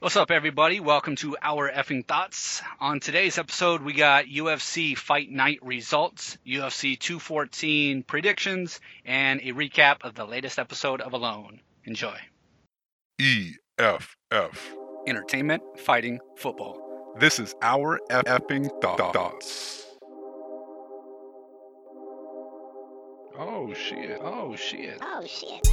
What's up, everybody? Welcome to Our Effing Thoughts. On today's episode, we got UFC Fight Night results, UFC 214 predictions, and a recap of the latest episode of Alone. Enjoy. EFF. Entertainment, fighting, football. This is our effing thoughts. Oh shit. Oh shit. Oh shit.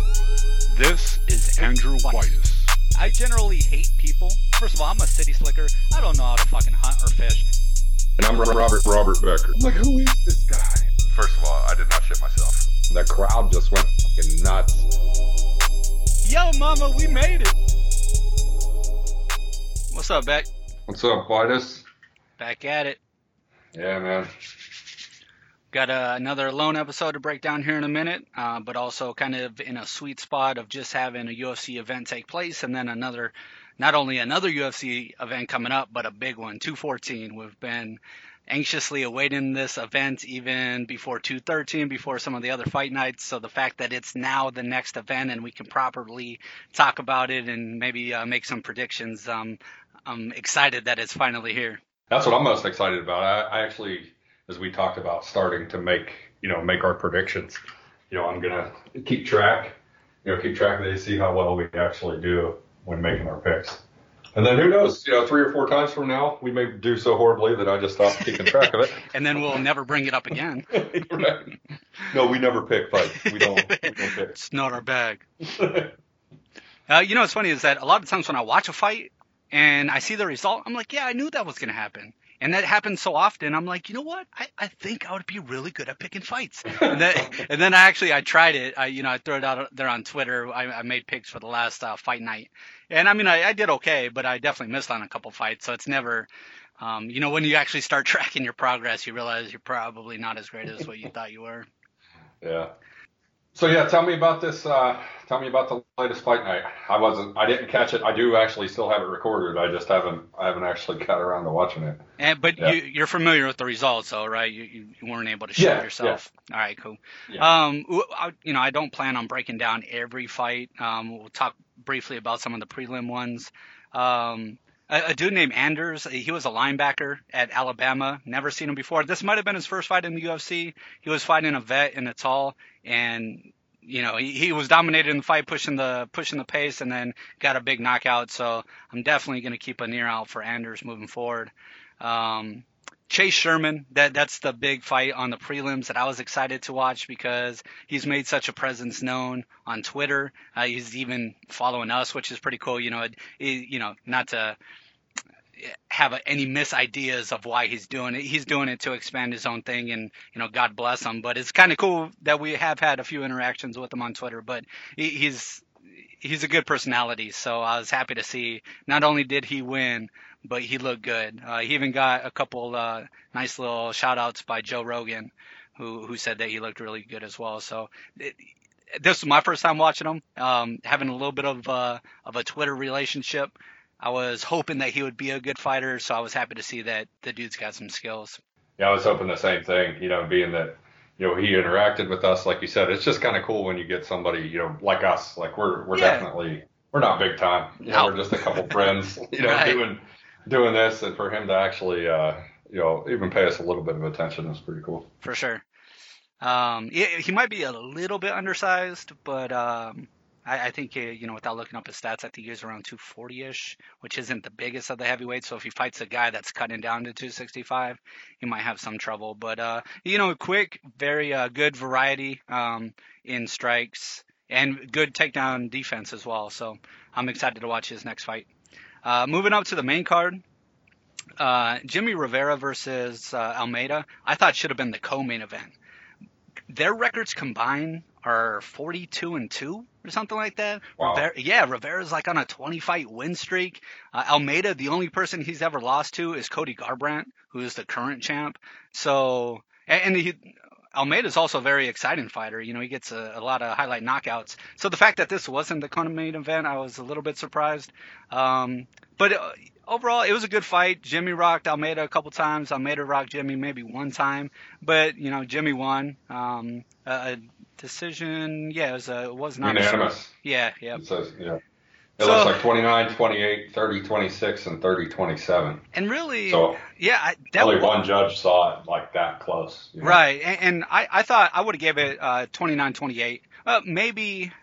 This is Andrew Whitus. I generally hate people. First of all, I'm a city slicker. I don't know how to fucking hunt or fish. And I'm Robert Robert Becker. I'm like, who is this guy? First of all, I did not shit myself. The crowd just went fucking nuts. Yo, mama, we made it. What's up, Beck? What's up, Whitus? Back at it. Yeah, man. Got uh, another lone episode to break down here in a minute, uh, but also kind of in a sweet spot of just having a UFC event take place and then another, not only another UFC event coming up, but a big one, 214. We've been anxiously awaiting this event even before 213, before some of the other fight nights. So the fact that it's now the next event and we can properly talk about it and maybe uh, make some predictions, um, I'm excited that it's finally here. That's what I'm most excited about. I, I actually, as we talked about, starting to make you know make our predictions. You know, I'm gonna keep track. You know, keep track of these, see how well we actually do when making our picks. And then who knows? You know, three or four times from now, we may do so horribly that I just stop keeping track of it. And then we'll never bring it up again. Right. No, we never pick fights. We don't. We don't pick. It's not our bag. Uh, you know what's funny is that a lot of times when I watch a fight and I see the result, I'm like, yeah, I knew that was going to happen. And that happens so often. I'm like, you know what? I, I think I would be really good at picking fights. And then, and then I actually I tried it. I you know I threw it out there on Twitter. I, I made picks for the last uh, fight night, and I mean I, I did okay, but I definitely missed on a couple fights. So it's never, um, you know, when you actually start tracking your progress, you realize you're probably not as great as what you thought you were. Yeah. So yeah, tell me about this. Uh, tell me about the latest fight night. I wasn't. I didn't catch it. I do actually still have it recorded. I just haven't. I haven't actually got around to watching it. And but Yeah. you you're familiar with the results, though, right? You you, weren't able to show Yeah, yourself. All right, cool. Yeah. Um, I, you know, I don't plan on breaking down every fight. Um, we'll talk briefly about some of the prelim ones. Um, a, a dude named Anders, he was a linebacker at Alabama. Never seen him before. This might have been his first fight in the UFC. He was fighting a vet Natal, and you know he, he was dominated in the fight, pushing the pushing the pace, and then got a big knockout. So I'm definitely going to keep an ear out for Anders moving forward. Um, Chase Sherman, that that's the big fight on the prelims that I was excited to watch because he's made such a presence known on Twitter. Uh, he's even following us, which is pretty cool. You know, it, it- you know, not to have any mis ideas of why he's doing it. He's doing it to expand his own thing, and you know, God bless him. But it's kind of cool that we have had a few interactions with him on Twitter. But he, he's he's a good personality, so I was happy to see. Not only did he win, but he looked good. Uh, he even got a couple uh, nice little shout outs by Joe Rogan, who who said that he looked really good as well. So. It, this was my first time watching him, um, having a little bit of uh, of a Twitter relationship. I was hoping that he would be a good fighter, so I was happy to see that the dude's got some skills. Yeah, I was hoping the same thing. You know, being that you know he interacted with us, like you said, it's just kind of cool when you get somebody you know like us. Like we're we're Yeah. definitely we're not big time. You know, No. we're just a couple friends. You know, Right. doing doing this, and for him to actually uh, you know even pay us a little bit of attention is pretty cool. for sure. Um, he, might be a little bit undersized, but um, I, I think uh, you know without looking up his stats, I think he's around 240ish, which isn't the biggest of the heavyweights. So if he fights a guy that's cutting down to 265, he might have some trouble. But uh, you know, quick, very uh, good variety um, in strikes and good takedown defense as well. So I'm excited to watch his next fight. Uh, moving up to the main card, uh, Jimmy Rivera versus uh, Almeida, I thought should have been the co-main event. Their records combined are 42 and 2 or something like that. Wow. Rivera, yeah, Rivera's like on a 20 fight win streak. Uh, Almeida, the only person he's ever lost to is Cody Garbrandt, who is the current champ. So, and, and he, Almeida's also a very exciting fighter. You know, he gets a, a lot of highlight knockouts. So the fact that this wasn't the co-main event, I was a little bit surprised. Um, but uh, overall, it was a good fight. Jimmy rocked Almeida a couple times. Almeida rocked Jimmy maybe one time, but you know Jimmy won. Um, a, a decision, yeah, it was a, it was not Unanimous. yeah, yeah. It says, yeah. It So- looks like 29, 28, 30, 26, and 30, 27. And really, So yeah, I, that only one judge saw it like that close. you know? Right, and, and I, I thought I would have gave it uh, 29-28, uh, maybe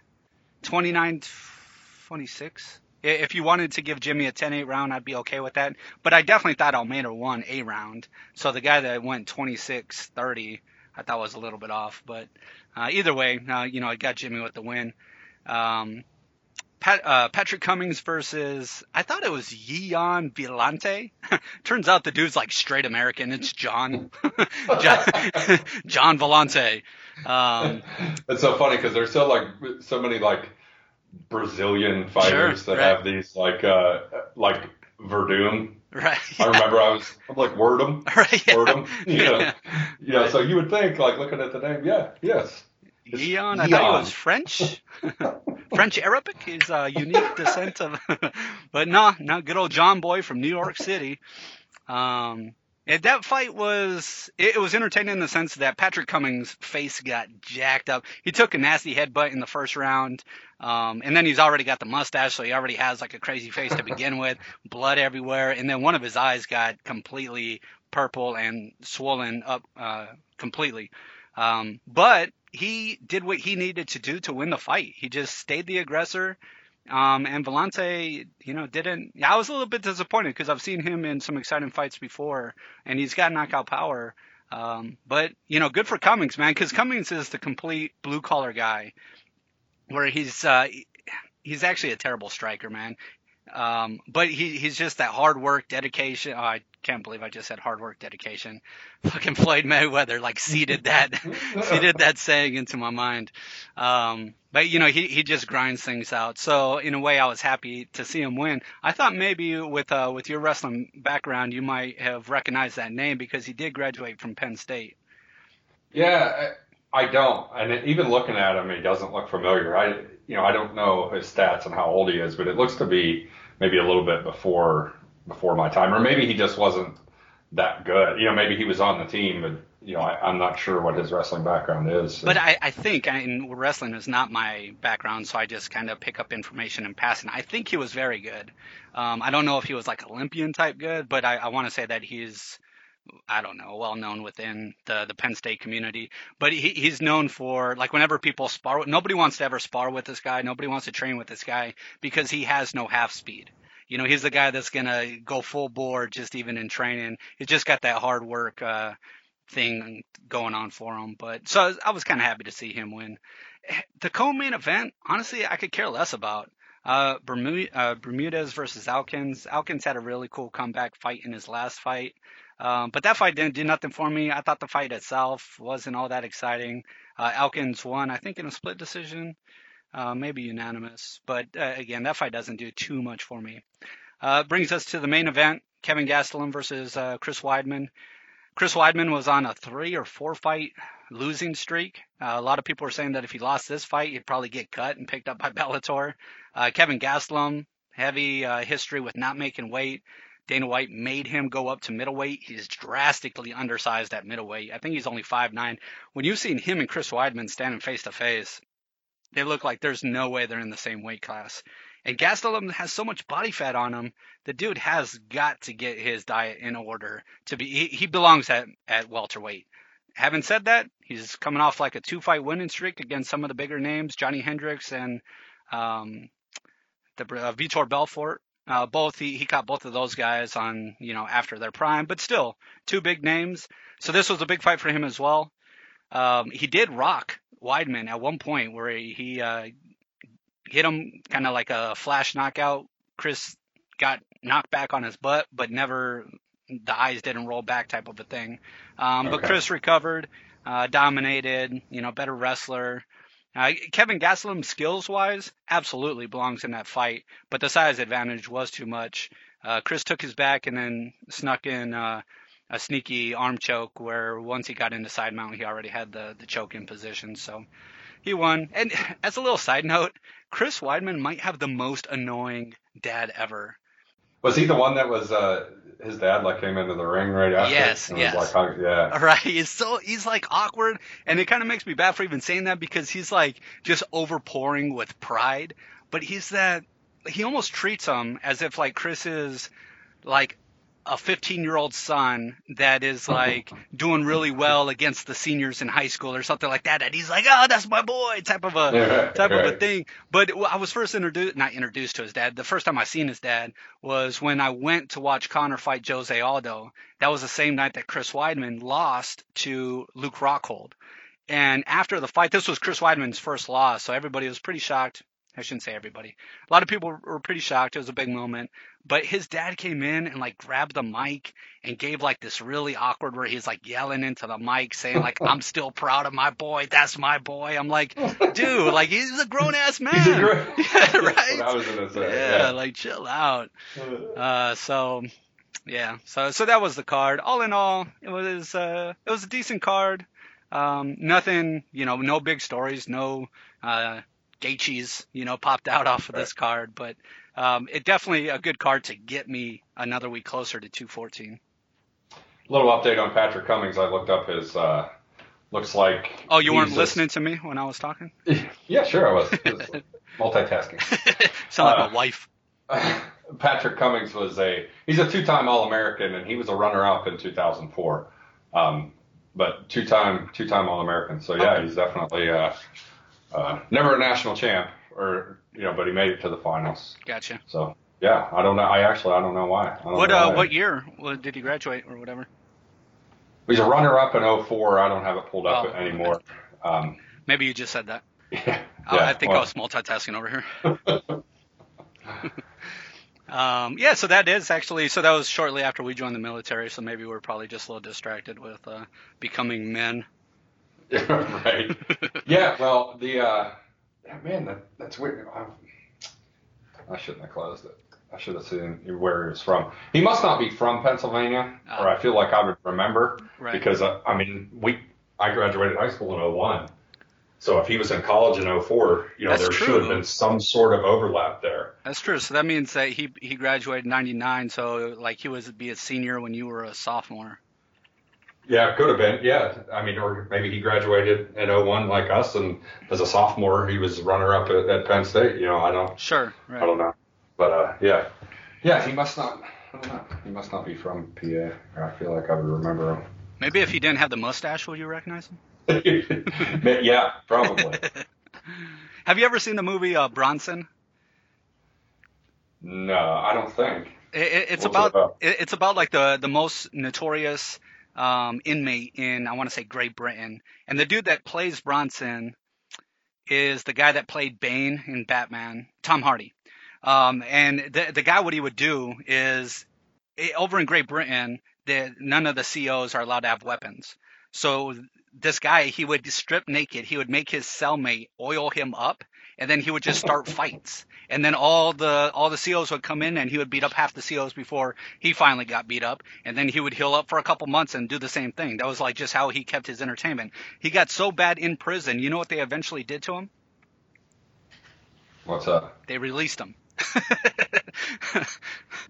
29-26. If you wanted to give Jimmy a 10-8 round, I'd be okay with that. But I definitely thought Almeida won a round. So the guy that went 26-30, I thought was a little bit off. But uh, either way, uh, you know, I got Jimmy with the win. Um, Pat, uh, Patrick Cummings versus I thought it was Yian Villante. Turns out the dude's like straight American. It's John, John, John Villante. Um, it's so funny because there's so like so many like Brazilian fighters Sure, that right. have these like uh like Verdum. right. I remember I was I'm like Wordum, right. Yeah. Wordum. You know, Yeah. you know. So you would think like looking at the name, yeah, yes. Yian, I thought he was French. French Arabic. is a unique descent of, but no, no, good old John Boy from New York City. Um, and that fight was it, it was entertaining in the sense that Patrick Cummings' face got jacked up. He took a nasty headbutt in the first round, um, and then he's already got the mustache, so he already has like a crazy face to begin with, blood everywhere, and then one of his eyes got completely purple and swollen up uh, completely. Um, but he did what he needed to do to win the fight. He just stayed the aggressor. Um, and Villante, you know, didn't. I was a little bit disappointed because I've seen him in some exciting fights before, and he's got knockout power. Um, but you know, good for Cummings, man, because Cummings is the complete blue collar guy, where he's uh, he's actually a terrible striker, man. Um, but he he's just that hard work, dedication. Oh, I can't believe I just said hard work, dedication. Fucking Floyd Mayweather like seeded that seeded that saying into my mind. Um, but you know, he he just grinds things out. So in a way, I was happy to see him win. I thought maybe with uh with your wrestling background, you might have recognized that name because he did graduate from Penn State. Yeah, I, I don't. And even looking at him, he doesn't look familiar. I, you know, I don't know his stats and how old he is, but it looks to be maybe a little bit before before my time, or maybe he just wasn't that good. You know, maybe he was on the team, but you know, I, I'm not sure what his wrestling background is. But I, I think, and wrestling is not my background, so I just kind of pick up information in passing. I think he was very good. Um, I don't know if he was like Olympian type good, but I, I want to say that he's, I don't know, well known within the the Penn State community. But he, he's known for like whenever people spar, nobody wants to ever spar with this guy. Nobody wants to train with this guy because he has no half speed. You know, he's the guy that's gonna go full bore just even in training. He's just got that hard work. Uh, thing going on for him. But so I was, kind of happy to see him win. The co-main event, honestly, I could care less about. Uh, uh, Bermudez versus Elkins. Elkins had a really cool comeback fight in his last fight. Um, but that fight didn't do nothing for me. I thought the fight itself wasn't all that exciting. Uh, Elkins won, I think, in a split decision, uh, maybe unanimous. But uh, again, that fight doesn't do too much for me. Uh, brings us to the main event: Kevin Gastelum versus uh, Chris Weidman. Chris Weidman was on a three or four fight losing streak. Uh, a lot of people are saying that if he lost this fight, he'd probably get cut and picked up by Bellator. Uh, Kevin Gastelum, heavy uh, history with not making weight. Dana White made him go up to middleweight. He's drastically undersized at middleweight. I think he's only 5'9". When you've seen him and Chris Weidman standing face to face, they look like there's no way they're in the same weight class. And Gastelum has so much body fat on him, the dude has got to get his diet in order to be. He, he belongs at at welterweight. Having said that, he's coming off like a two fight winning streak against some of the bigger names, Johnny Hendricks and um, the uh, Vitor Belfort. Uh, both he, he caught both of those guys on you know after their prime, but still two big names. So this was a big fight for him as well. Um, he did rock Weidman at one point where he, he uh, hit him kind of like a flash knockout. Chris got knocked back on his butt, but never the eyes didn't roll back type of a thing. Um, But Chris recovered, uh, dominated, you know, better wrestler. Uh, Kevin Gastelum, skills wise, absolutely belongs in that fight, but the size advantage was too much. Uh, Chris took his back and then snuck in uh, a sneaky arm choke where once he got into side mount, he already had the, the choke in position. So he won. And as a little side note, Chris Weidman might have the most annoying dad ever. was he the one that was uh, his dad like came into the ring right after? Yes, and yes. Was like, yeah. All right, he's so he's like awkward, and it kind of makes me bad for even saying that because he's like just overpouring with pride. But he's that he almost treats him as if like Chris is like a 15 year old son that is like doing really well against the seniors in high school or something like that and he's like oh that's my boy type of a type of a thing. But i was first introduced not introduced to his dad. The first time i seen his dad was when i went to watch conor fight jose aldo. That was the same night that chris weidman lost to luke rockhold. And after the fight this was chris weidman's first loss so everybody was pretty shocked I shouldn't say everybody. A lot of people were pretty shocked. It was a big moment. But his dad came in and like grabbed the mic and gave like this really awkward where he's like yelling into the mic saying like I'm still proud of my boy. That's my boy. I'm like, dude, like he's a grown ass man. He's a great. Yeah, right? That's what I was gonna say. yeah, like chill out. Uh, so yeah, so so that was the card. All in all, it was uh, it was a decent card. Um, nothing, you know, no big stories, no uh, Gaethjes, you know, popped out off of this card, but um, it definitely a good card to get me another week closer to 214. Little update on Patrick Cummings. I looked up his. Uh, looks like. Oh, you weren't a- listening to me when I was talking? Yeah, sure, I was. Was multitasking. Sound like Uh, a wife. Patrick Cummings was a he's a two-time All-American and he was a runner-up in 2004. Um, but two-time two-time All-American. So yeah, he's definitely uh, uh, never a national champ or you know, but he made it to the finals. Gotcha. So yeah, I don't know. I actually I don't know why. Don't What know uh, why. what year did he graduate or whatever? He's a runner-up in 04. I don't have it pulled up Oh, anymore. Um, Maybe you just said that. yeah, Oh, I think I was multitasking over here. um, yeah, so that is actually so that was shortly after we joined the military. So maybe we're probably just a little distracted with uh, becoming men. right. Yeah, well, the uh, man, that, that's weird. I, I shouldn't have closed it. I should have seen where he was from. He must not be from Pennsylvania, or I feel like I would remember Right. because uh, I mean, we I graduated high school in 01. So if he was in college in 04, you know, That's there true. should have been some sort of overlap there. That's true. So that means that he he graduated '99. So like he was be a senior when you were a sophomore. Yeah, could have been. Yeah, I mean, or maybe he graduated in 01 like us, and as a sophomore, he was runner up at, at Penn State. You know, I don't. Sure. I don't know. But uh, yeah, yeah, he must not. I don't know. He must not be from PA. I feel like I would remember him. Maybe if he didn't have the mustache, would you recognize him? Yeah, probably. Have you ever seen the movie uh, Bronson? No, I don't think. It, it, it's about, about? It's about like the the most notorious um, inmate in I want to say Great Britain, and the dude that plays Bronson is the guy that played Bane in Batman, Tom Hardy. Um, and the the guy, what he would do is eh, over in Great Britain, the, none of the COs are allowed to have weapons. So this guy, he would strip naked. He would make his cellmate oil him up, and then he would just start fights. And then all the all the COs would come in, and he would beat up half the COs before he finally got beat up. And then he would heal up for a couple months and do the same thing. That was like just how he kept his entertainment. He got so bad in prison. You know what they eventually did to him? What's up? They released him.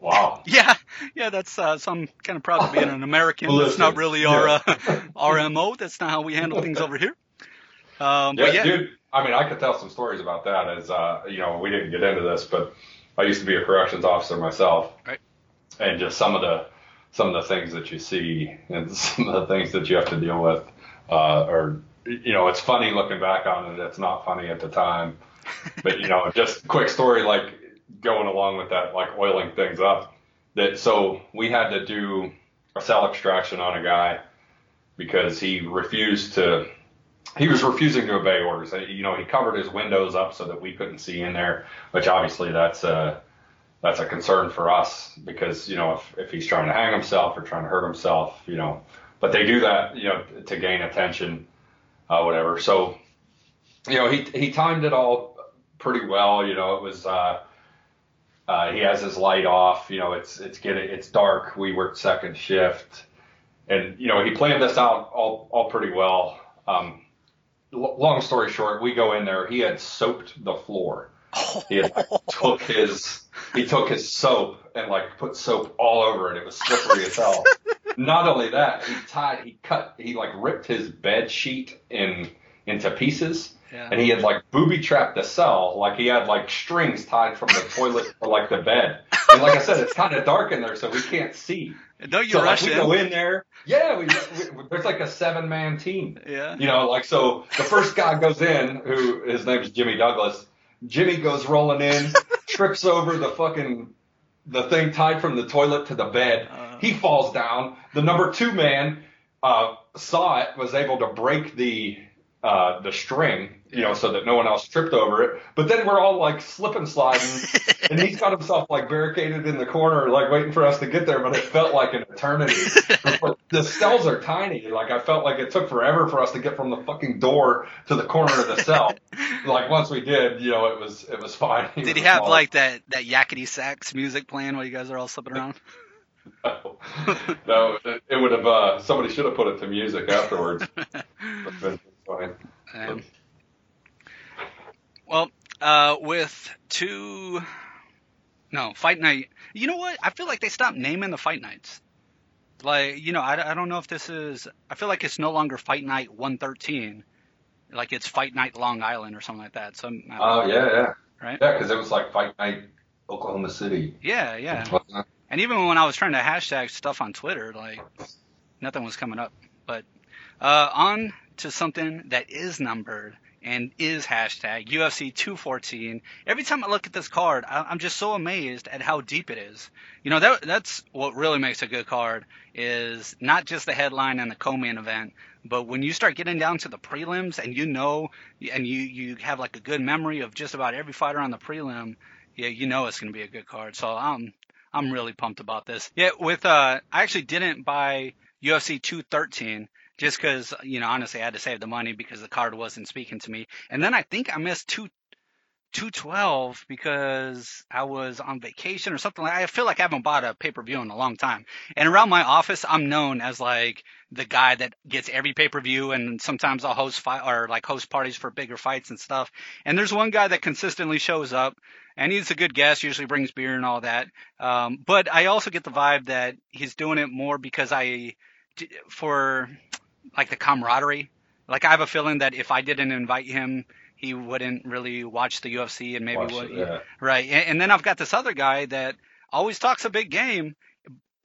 Wow. Yeah, yeah, that's uh, so I'm kind of proud to be an American. That's not really our uh. RMO. That's not how we handle things over here. Um, Yeah, but yeah, dude. I mean, I could tell some stories about that. As uh, you know, we didn't get into this, but I used to be a corrections officer myself, Right. and just some of the some of the things that you see and some of the things that you have to deal with, uh, are you know, it's funny looking back on it. It's not funny at the time, but you know, just quick story like going along with that, like oiling things up. That so we had to do a cell extraction on a guy because he refused to he was refusing to obey orders. You know, he covered his windows up so that we couldn't see in there, which obviously that's a that's a concern for us because you know if if he's trying to hang himself or trying to hurt himself, you know, but they do that you know to gain attention, uh, whatever. So, you know, he he timed it all pretty well. You know, it was. Uh, uh, he has his light off. You know, it's it's getting it's dark. We worked second shift, and you know he planned this out all all pretty well. Um, long story short, we go in there. He had soaped the floor. He had like, took his he took his soap and like put soap all over it. It was slippery as hell. Not only that, he tied he cut he like ripped his bed sheet in into pieces Yeah. and he had like booby trapped the cell, like he had like strings tied from the toilet to like the bed. And like I said, it's kind of dark in there, so we can't see. Don't you so like, rush we go in there. Yeah, we, we, there's like a seven man team. Yeah. You know, like so the first guy goes in, who his name's Jimmy Douglas. Jimmy goes rolling in, trips over the fucking the thing tied from the toilet to the bed. Uh, He falls down. The number two man uh, saw it, was able to break the uh, the string, you know, so that no one else tripped over it. But then we're all like slip and sliding, and he's got himself like barricaded in the corner, like waiting for us to get there. But it felt like an eternity. The cells are tiny. Like I felt like it took forever for us to get from the fucking door to the corner of the cell. like once we did, you know, it was it was fine. Did was he have small. like that that yakety sax music playing while you guys are all slipping around? No, no, it it would have. Uh, somebody should have put it to music afterwards. Um, well, uh, with two, no, fight night. You know what? I feel like they stopped naming the fight nights. Like, you know, I, I don't know if this is. I feel like it's no longer Fight Night 113. Like it's Fight Night Long Island or something like that. So, I'm- I don't Oh know, yeah, yeah, Right? Yeah, because it was like Fight Night, Oklahoma City. yeah, yeah. And even when I was trying to hashtag stuff on Twitter, like nothing was coming up. But uh, on to something that is numbered and is hashtag UFC 214. Every time I look at this card, I'm just so amazed at how deep it is. You know, that that's what really makes a good card is not just the headline and the co-main event, but when you start getting down to the prelims and you know and you you have like a good memory of just about every fighter on the prelim, yeah, you know it's going to be a good card. So I'm I'm really pumped about this. Yeah, with uh, I actually didn't buy UFC 213 just because you know honestly I had to save the money because the card wasn't speaking to me, and then I think I missed two. 212 because I was on vacation or something like I feel like I haven't bought a pay-per-view in a long time. And around my office I'm known as like the guy that gets every pay-per-view and sometimes I'll host fight or like host parties for bigger fights and stuff. And there's one guy that consistently shows up and he's a good guest, usually brings beer and all that. Um, but I also get the vibe that he's doing it more because I, for like the camaraderie. Like I have a feeling that if I didn't invite him, he wouldn't really watch the UFC and maybe would. yeah. Right. And, and then I've got this other guy that always talks a big game,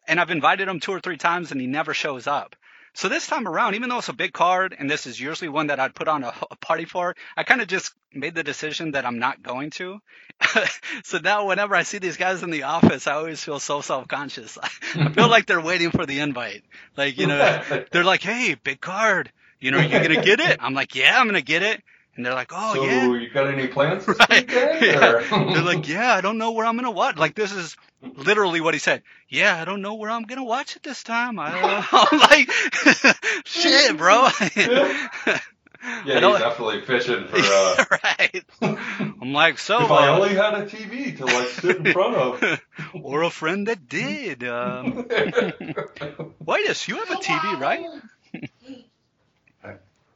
and I've invited him two or three times and he never shows up. So this time around, even though it's a big card and this is usually one that I'd put on a, a party for, I kind of just made the decision that I'm not going to. so now whenever I see these guys in the office, I always feel so self-conscious. I feel like they're waiting for the invite. Like, you know, they're like, "Hey, big card. You know, are you going to get it?" I'm like, "Yeah, I'm going to get it." And they're like, "Oh, so yeah." you got any plans this Right. weekend? Yeah. They're like, yeah, I don't know where I'm gonna watch. Like this is literally what he said. Yeah, I don't know where I'm gonna watch it this time. I, I'm like, shit, bro. yeah, I he's don't- definitely fishing for. Uh, right. I'm like, so, if I uh, only had a TV to like sit in front of. or a friend that did. Um, Whitus, you have a TV, right?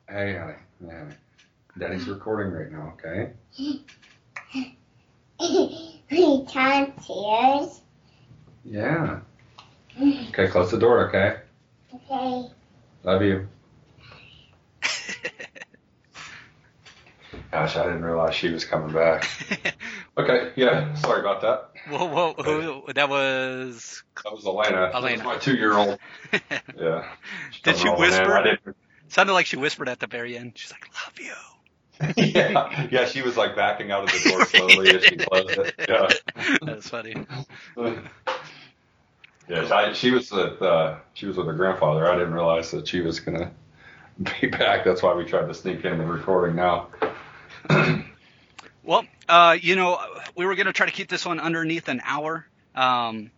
hey, honey. Yeah. Daddy's recording right now. Okay. We can't tears. Yeah. Okay, close the door. Okay. Okay. Love you. Gosh, I didn't realize she was coming back. Okay, yeah, sorry about that. whoa, whoa, who, that was. That was Elena. That was Elena. my two-year-old. Yeah. Did she whisper? I didn't. Sounded like she whispered at the very end. She's like, "Love you." Yeah, yeah, she was like backing out of the door slowly as she closed it. Yeah. That's funny. Yeah, I, she was with uh, she was with her grandfather. I didn't realize that she was gonna be back. That's why we tried to sneak in the recording now. Well, uh, you know, we were going to try to keep this one underneath an hour. Um,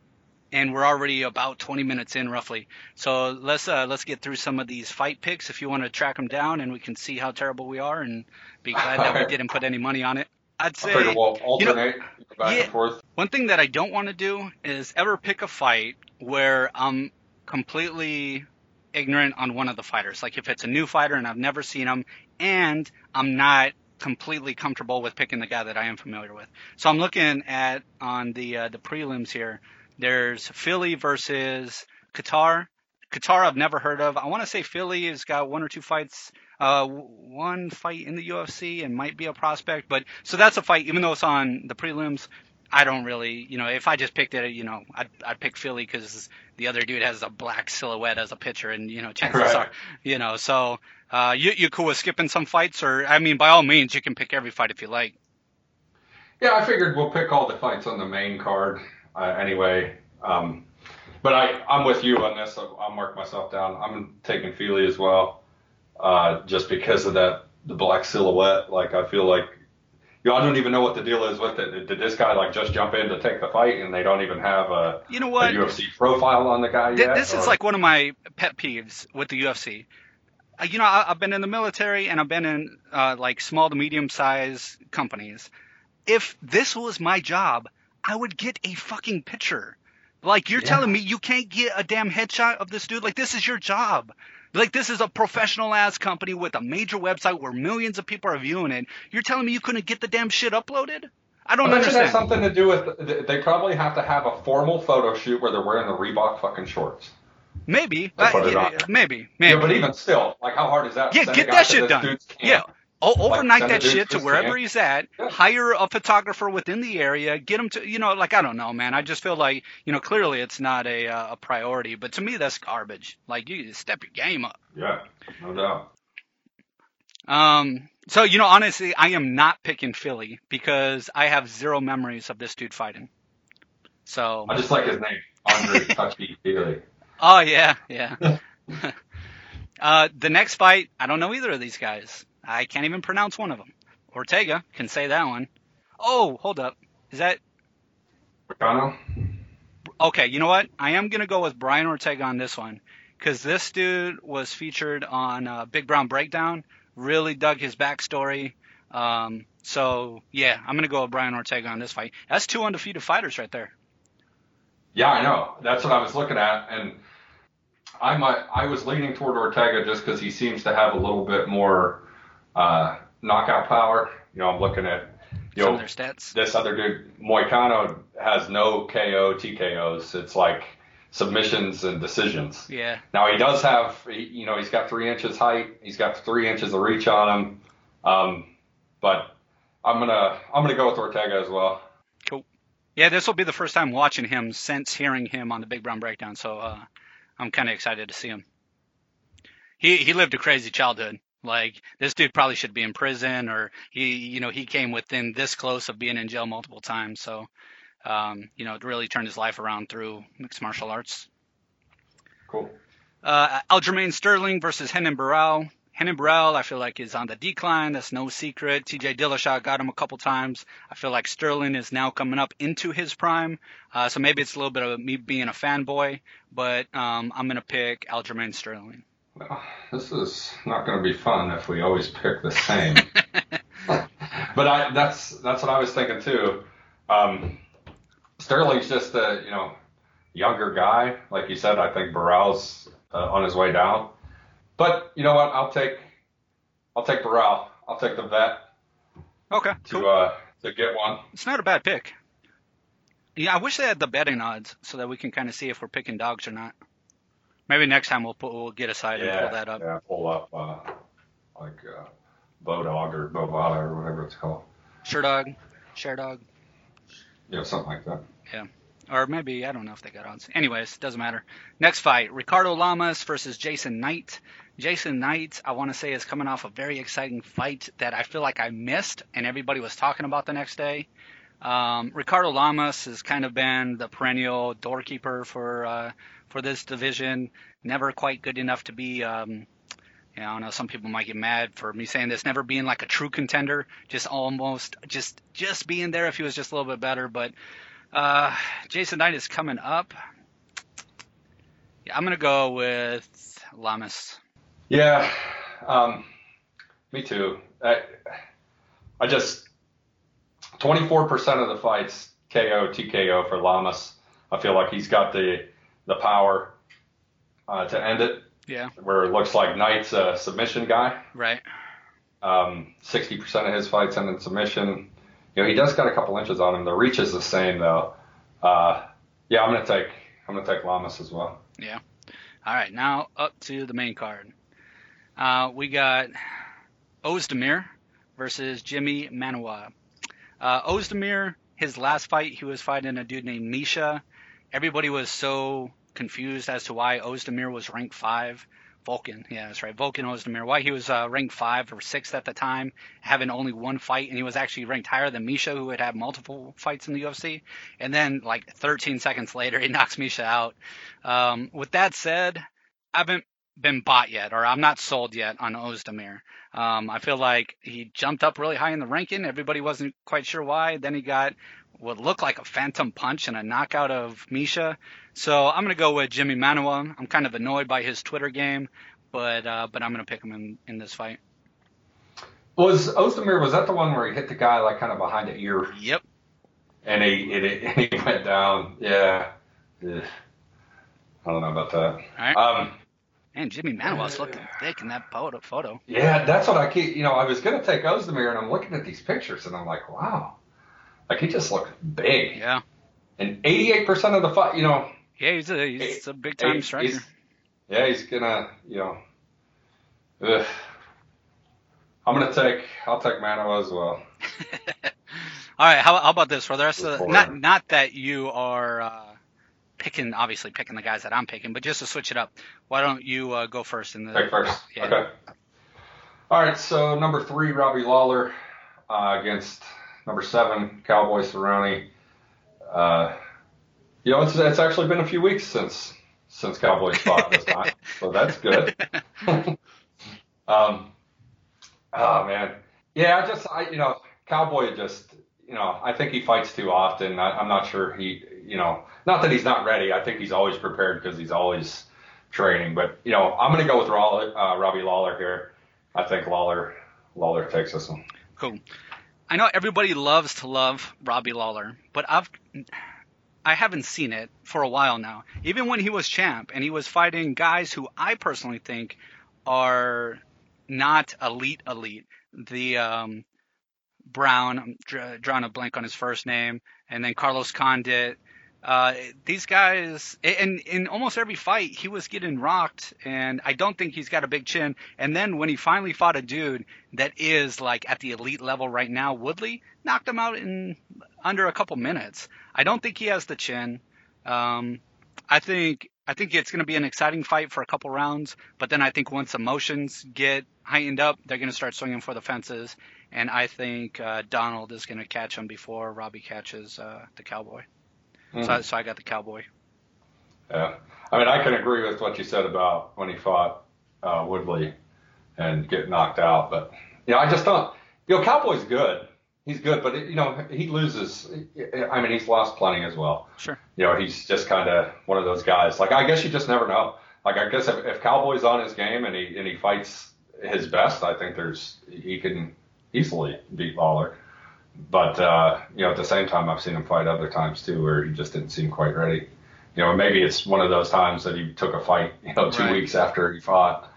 and we're already about 20 minutes in roughly. So let's uh, let's get through some of these fight picks if you want to track them down and we can see how terrible we are and be glad that we didn't put any money on it. I'd say we'll alternate back yeah. and forth. one thing that I don't want to do is ever pick a fight where I'm completely ignorant on one of the fighters. Like if it's a new fighter and I've never seen him and I'm not completely comfortable with picking the guy that I am familiar with. So I'm looking at on the uh, the prelims here. There's Fili versus Kattar. Kattar I've never heard of. I want to say Fili has got one or two fights, uh, one fight in the UFC and might be a prospect. But so that's a fight, even though it's on the prelims. I don't really, you know, if I just picked it, you know, I'd, I'd pick Fili because the other dude has a black silhouette as a pitcher, and you know, chances Right. are, you know, so uh, you you cool with skipping some fights, or I mean, by all means, you can pick every fight if you like. Yeah, I figured we'll pick all the fights on the main card uh, anyway. Um, but I, I'm with you on this. I'll, I'll mark myself down. I'm taking Fili as well, uh, just because of that the black silhouette. Like I feel like, I don't even know what the deal is with it. Did this guy like just jump in to take the fight, and they don't even have a, You know a what? UFC profile on the guy Th- yet? this is or- like one of my pet peeves with the UFC. Uh, you know, I, I've been in the military and I've been in uh, like small to medium size companies. If this was my job, I would get a fucking picture. Like you're Yeah. telling me you can't get a damn headshot of this dude? Like this is your job. Like this is a professional ass company with a major website where millions of people are viewing it. You're telling me you couldn't get the damn shit uploaded? I don't I bet you understand. that's something to do with. They probably have to have a formal photo shoot where they're wearing the Reebok fucking shorts. Maybe, That's Uh, yeah, maybe, maybe. Yeah, but even still, like how hard is that? Yeah, get that shit done. dude's. Yeah. O- overnight that shit to wherever he's at. Yeah. Hire a photographer within the area. Get him to, you know, like I don't know, man. I just feel like, you know, clearly it's not a uh, a priority, but to me that's garbage. Like you step your game up. Yeah, no doubt. Um, so you know, honestly, I am not picking Fili because I have zero memories of this dude fighting. So, I just like his name, Andre Touchy Feely. oh yeah, yeah. uh, the next fight, I don't know either of these guys. I can't even pronounce one of them. Ortega can say that one. Oh, hold up. Is that Meccano? okay? You know what? I am gonna go with Brian Ortega on this one because this dude was featured on uh, Big Brown Breakdown. Really dug his backstory. Um, so yeah, I'm gonna go with Brian Ortega on this fight. That's two undefeated fighters right there. Yeah, I know. That's what I was looking at, and I might, I was leaning toward Ortega just because he seems to have a little bit more uh, knockout power. You know, I'm looking at you Some know stats. this other dude, Moicano, has no KO TKOs. It's like submissions and decisions. Yeah. Now he does have, you know, he's got three inches height. He's got three inches of reach on him. Um, but I'm gonna, I'm gonna go with Ortega as well. Cool. Yeah, this will be the first time watching him since hearing him on the Big Brown Breakdown, so uh, I'm kind of excited to see him. He he lived a crazy childhood. Like this dude probably should be in prison, or he you know he came within this close of being in jail multiple times. So um, you know it really turned his life around through mixed martial arts. Cool. Uh, Aljamain Sterling versus Henan Burrell. Henan Burrell, I feel like, is on the decline. That's no secret. TJ Dillashaw got him a couple times. I feel like Sterling is now coming up into his prime. Uh, so maybe it's a little bit of me being a fanboy, but um, I'm going to pick Aljamain Sterling. Well, this is not going to be fun if we always pick the same. but I, that's that's what I was thinking too. Um, Sterling's just a you know younger guy, like you said. I think Barral's uh, on his way down. But you know what? I'll take I'll take Barral. I'll take the vet Okay, to cool. uh, to get one. It's not a bad pick. Yeah, I wish they had the betting odds so that we can kind of see if we're picking dogs or not. Maybe next time we'll put, we'll get aside and pull that up. yeah, pull up uh, like uh, Bodog or Bovada or whatever it's called. Sure dog, share dog. Yeah, something like that. Yeah. Or maybe, I don't know if they got odds. Anyways, doesn't matter. Next fight, Ricardo Lamas versus Jason Knight. Jason Knight, I want to say, is coming off a very exciting fight that I feel like I missed and everybody was talking about the next day. Um, Ricardo Lamas has kind of been the perennial doorkeeper for uh, for this division. Never quite good enough to be, um, you know, I know some people might get mad for me saying this. Never being like a true contender, just almost, just just being there if he was just a little bit better. But uh, Jason Knight is coming up. Yeah, I'm gonna go with Lamas. Yeah, um, me too. I, I just 24% of the fights KO TKO for Lamas. I feel like he's got the the power uh, to end it. Yeah. Where it looks like Knight's a submission guy. Right. Um, 60% of his fights end in submission. You know, he does got a couple inches on him. The reach is the same though. Uh, yeah, I'm gonna take I'm gonna take Lamas as well. Yeah. All right, now up to the main card. Uh, we got Ozdemir versus Jimmy Manuwa. Uh, Ozdemir, his last fight, he was fighting a dude named Misha. Everybody was so confused as to why Ozdemir was ranked five. Volkan, yeah, that's right. Vulcan Ozdemir. Why he was uh, ranked five or sixth at the time, having only one fight, and he was actually ranked higher than Misha, who had had multiple fights in the UFC. And then, like 13 seconds later, he knocks Misha out. Um, with that said, I haven't been bought yet, or I'm not sold yet on Ozdemir. Um, I feel like he jumped up really high in the ranking. Everybody wasn't quite sure why. Then he got what looked like a phantom punch and a knockout of Misha. So I'm gonna go with Jimmy Manuwa. I'm kind of annoyed by his Twitter game, but uh, but I'm gonna pick him in, in this fight. Was Ozdemir was that the one where he hit the guy like kind of behind the ear Yep. and he and he, and he went down? Yeah. Ugh. I don't know about that. Right. Um, Man, Jimmy Manuwa's looking thick in that photo. Yeah, that's what I keep. You know, I was gonna take Ozdemir, and I'm looking at these pictures, and I'm like, wow, like he just looked big. Yeah. And 88% of the fight, you know, Yeah, he's a he's a big time He's- striker. he's- yeah, he's gonna, you know, ugh. I'm gonna take, I'll take Mano as well. All right, how, how about this for the rest of the, not not that you are uh, picking obviously picking the guys that I'm picking, but just to switch it up, why don't you uh, go first in the Take first. Yeah. Okay. All right, so number three, Robbie Lawler uh, against number seven, Cowboy Cerrone. Uh, you know, it's, it's actually been a few weeks since since Cowboys fought this time, so that's good. um, oh man, yeah, I just I you know Cowboy just you know I think he fights too often. I, I'm not sure he you know not that he's not ready. I think he's always prepared because he's always training. But you know I'm gonna go with Lawler, uh, Robbie Lawler here. I think Lawler Lawler takes this one. Cool. I know everybody loves to love Robbie Lawler, but I've I haven't seen it for a while now. Even when he was champ and he was fighting guys who I personally think are not elite elite. The um, Brown, I'm dr- drawing a blank on his first name, and then Carlos Condit. Uh, these guys, and in almost every fight, he was getting rocked, and I don't think he's got a big chin. And then when he finally fought a dude that is like at the elite level right now, Woodley knocked him out in under a couple minutes. I don't think he has the chin. Um, I think I think it's going to be an exciting fight for a couple rounds, but then I think once emotions get heightened up, they're going to start swinging for the fences, and I think uh, Donald is going to catch him before Robbie catches uh, the Cowboy. So, so I got the Cowboy. Yeah, I mean I can agree with what you said about when he fought uh, Woodley and get knocked out, but you know I just don't. You know, Cowboy's good. He's good, but you know he loses. I mean he's lost plenty as well. Sure. you know, he's just kind of one of those guys. Like, I guess you just never know. Like, I guess if, if Cowboy's on his game and he and he fights his best, I think there's he can easily beat Lawler. But uh, you know, at the same time, I've seen him fight other times too, where he just didn't seem quite ready. You know, maybe it's one of those times that he took a fight, you know, two Right. weeks after he fought,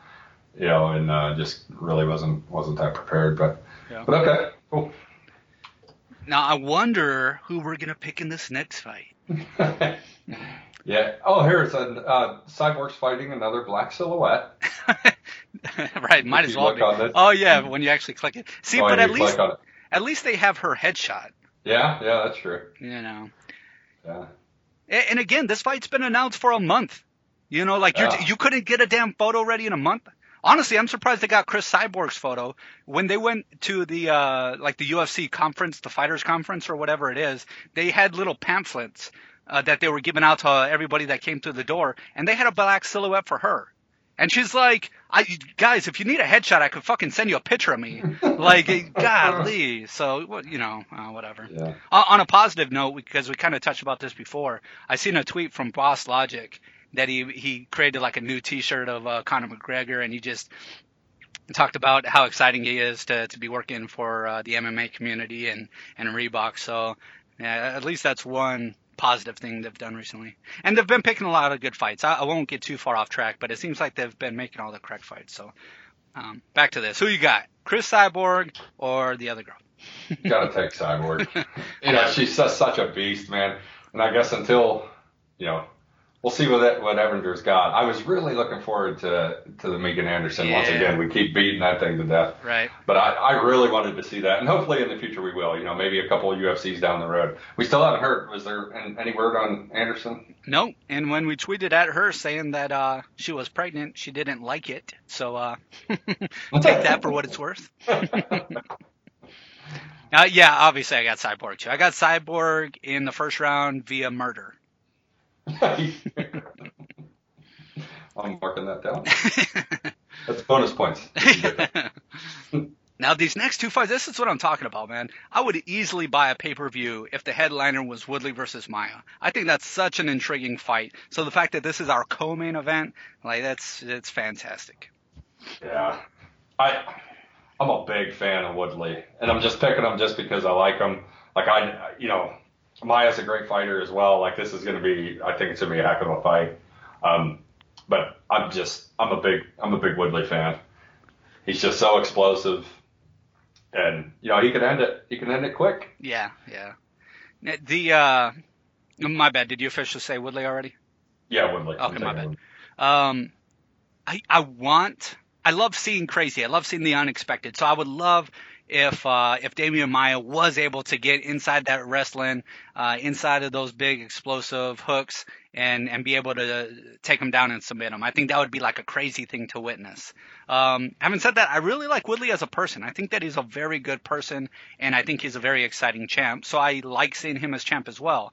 you know, and uh, just really wasn't wasn't that prepared. But Yeah. but okay, cool. Now I wonder who we're going to pick in this next fight. yeah. Oh, here's a uh, Cyborg's fighting another black silhouette. right, might If as well be. on this- Oh yeah, when you actually click it. See, Oh, but at least click on it. At least they have her headshot. Yeah, yeah, that's true. You know. Yeah. And again, this fight's been announced for a month. You know, like Yeah. you you couldn't get a damn photo ready in a month. Honestly, I'm surprised they got Cris Cyborg's photo when they went to the uh, like the UFC conference, the fighters conference or whatever it is. They had little pamphlets uh, that they were giving out to everybody that came through the door, and they had a black silhouette for her. And she's like, I, guys, if you need a headshot, I could fucking send you a picture of me. like, golly. So, you know, uh, whatever. Yeah. On on a positive note, because we kind of touched about this before, I seen a tweet from Boss Logic that he he created like a new T-shirt of uh, Conor McGregor, and he just talked about how exciting he is to to be working for uh, the MMA community and and Reebok. So yeah, at least that's one positive thing they've done recently. And they've been picking a lot of good fights. I, I won't get too far off track, but it seems like they've been making all the correct fights. So um, back to this: who you got, Cris Cyborg or the other girl? Gotta take Cyborg. you know, she's just such a beast, man. And I guess until, you know, we'll see what that, what Evinger's got. I was really looking forward to to the Megan Anderson. Once again, we keep beating that thing to death. Right. But I, I really wanted to see that, and hopefully in the future we will. You know, maybe a couple of UFCs down the road. We still haven't heard. Was there an- any word on Anderson? No, and when we tweeted at her saying that uh, she was pregnant, she didn't like it. So uh, take that for what it's worth. Uh, yeah, obviously I got Cyborg too. I got Cyborg in the first round via murder. I'm marking that down. That's bonus points. now these next two fights, this is what I'm talking about, man. I would easily buy a pay-per-view if the headliner was Woodley versus Maia. I think that's such an intriguing fight. So the fact that this is our co-main event, like that's it's fantastic. Yeah, I I'm a big fan of Woodley, and I'm just picking him just because I like him. Like I, you know, Maia's a great fighter as well. Like this is going to be, I think it's going to be a heck of a fight. Um, but I'm just, I'm a big, I'm a big Woodley fan. He's just so explosive, and you know he can end it. He can end it quick. Yeah, yeah. The uh, my bad. Did you officially say Woodley already? Yeah, Woodley. Okay, my bad. Um, I I want. I love seeing crazy. I love seeing the unexpected. So I would love if uh, if Demian Maia was able to get inside that wrestling, uh, inside of those big explosive hooks, and and be able to take him down and submit him. I think that would be like a crazy thing to witness. Um, having said that, I really like Woodley as a person. I think that he's a very good person, and I think he's a very exciting champ. So I like seeing him as champ as well.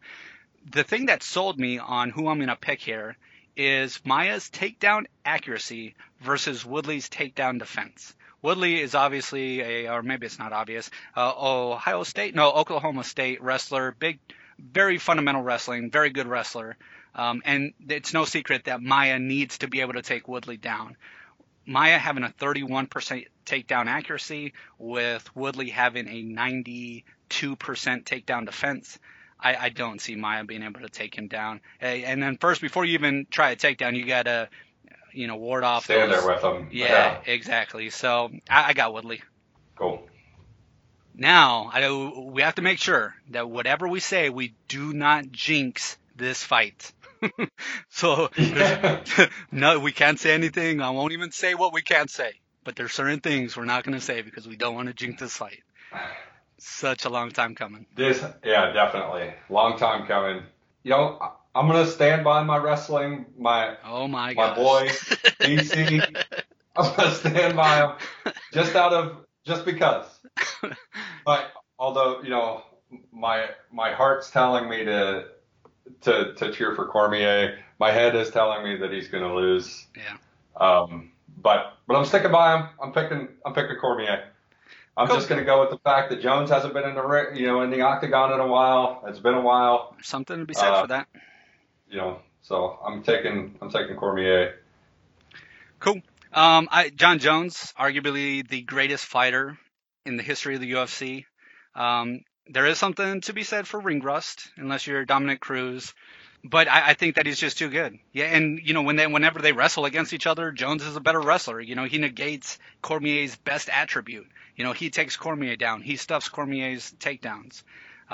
The thing that sold me on who I'm to pick here is Maia's takedown accuracy versus Woodley's takedown defense. Woodley is obviously a, or maybe it's not obvious, uh, Ohio State, no, Oklahoma State wrestler, big, very fundamental wrestling, very good wrestler. Um, and it's no secret that Maia needs to be able to take Woodley down. Maia having a 31% takedown accuracy with Woodley having a 92% takedown defense. I, I don't see Maia being able to take him down. And then first, before you even try a takedown, you gotta, you know, ward off. Stand those- there with him. Yeah, exactly. So I, I got Woodley. Cool. Now I, we have to make sure that whatever we say, we do not jinx this fight. so no, we can't say anything. I won't even say what we can't say. But there's certain things we're not going to say because we don't want to jinx this fight. Such a long time coming. This, yeah, definitely. Long time coming. You know, I'm gonna stand by my wrestling, my Oh my my god. boy DC. I'm gonna stand by him just out of just because. But although you know, my my heart's telling me to to to cheer for Cormier. My head is telling me that he's gonna lose. Yeah. Um, but but I'm sticking by him. I'm picking I'm picking Cormier. I'm Cool. just gonna go with the fact that Jones hasn't been in the you know in the octagon in a while. It's been a while. Something to be said Uh, for that. You know, so I'm taking I'm taking Cormier. Cool. Um, I, Jon Jones, arguably the greatest fighter in the history of the UFC. Um, there is something to be said for ring rust, unless you're Dominick Cruz. But I, I think that he's just too good. Yeah, and you know when they whenever they wrestle against each other, Jones is a better wrestler. You know he negates Cormier's best attribute. You know he takes Cormier down. He stuffs Cormier's takedowns.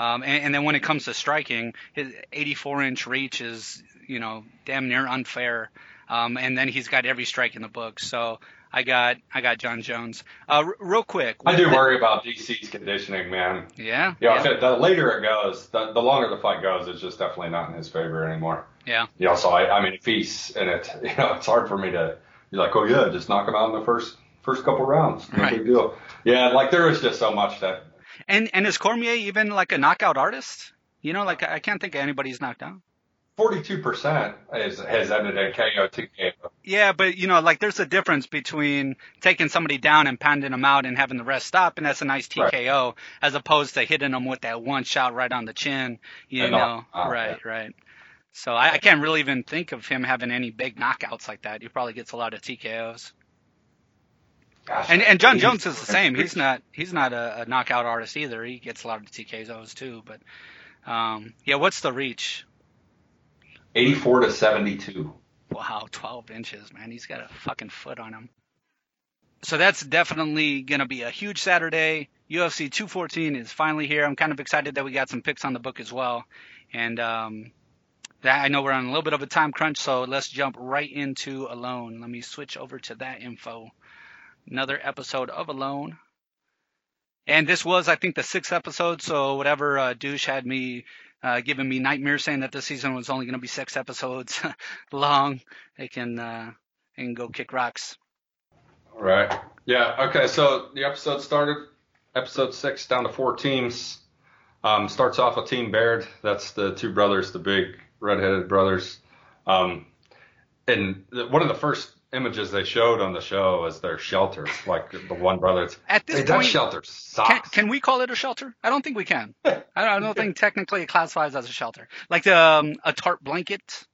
Um, and, and then when it comes to striking, his 84 inch reach is you know damn near unfair. Um, and then he's got every strike in the book. So I got I got Jon Jones. Uh, r- real quick. I do worry about DC's conditioning, man. Yeah. Yeah, yeah. the later it goes, the, the longer the fight goes, it's just definitely not in his favor anymore. Yeah. You know, so I, I mean, if he's in it, you know, it's hard for me to be like, oh yeah, just knock him out in the first first couple rounds, no Right. big deal. Yeah, like there is just so much that And and is Cormier even like a knockout artist? You know, like I can't think of anybody who's knocked out. forty-two percent is has ended in KO, TKO. Yeah, but you know, like there's a difference between taking somebody down and pounding them out and having the rest stop, and that's a nice Right. TKO, as opposed to hitting them with that one shot right on the chin. You And know, knock 'em out, right, right. So I, I can't really even think of him having any big knockouts like that. He probably gets a lot of TKOs. Gosh, And and Jon Jones is the same. He's not he's not a, a knockout artist either. He gets a lot of TKOs too. But um, yeah, what's the reach? eighty-four to seventy-two. Wow, 12 inches, man. He's got a fucking foot on him. So that's definitely going to be a huge Saturday. UFC 214 is finally here. I'm kind of excited that we got some picks on the book as well. And um, that I know we're on a little bit of a time crunch, so let's jump right into Alone. Let me switch over to that info. Another episode of Alone. And this was, I think, the sixth episode. So whatever uh, douche had me uh, giving me nightmares saying that this season was only going to be six episodes long, they can uh, they can go kick rocks. All right. Yeah. Okay. So the episode started. Episode six down to four teams. Um, starts off with Team Baird. That's the two brothers, the big redheaded brothers. Um, and one of the first images they showed on the show as their shelters, like the one brother. At this Hey, point, that shelter can, sucks. can we call it a shelter? I don't think we can. I don't, I don't think technically it classifies as a shelter. Like um, a tarp blanket,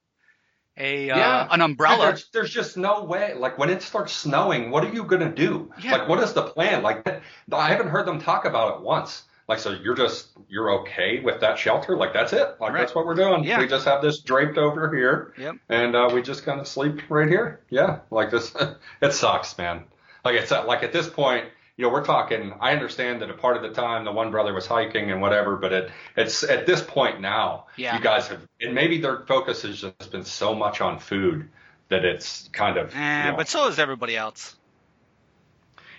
a uh, Yeah. an umbrella. There's, there's just no way. Like when it starts snowing, what are you gonna do? Yeah. Like what is the plan? Like I haven't heard them talk about it once. Like so you're just you're okay with that shelter? Like that's it? Like Right. that's what we're doing. Yeah. We just have this draped over here, Yep. and uh, we just kind of sleep right here. Yeah. Like this. it sucks, man. Like it's uh, like at this point. You know, we're talking. I understand that a part of the time the one brother was hiking and whatever, but it, it's at this point now. Yeah. You guys have, and maybe their focus has just been so much on food that it's kind of. Eh, you know- but so is everybody else.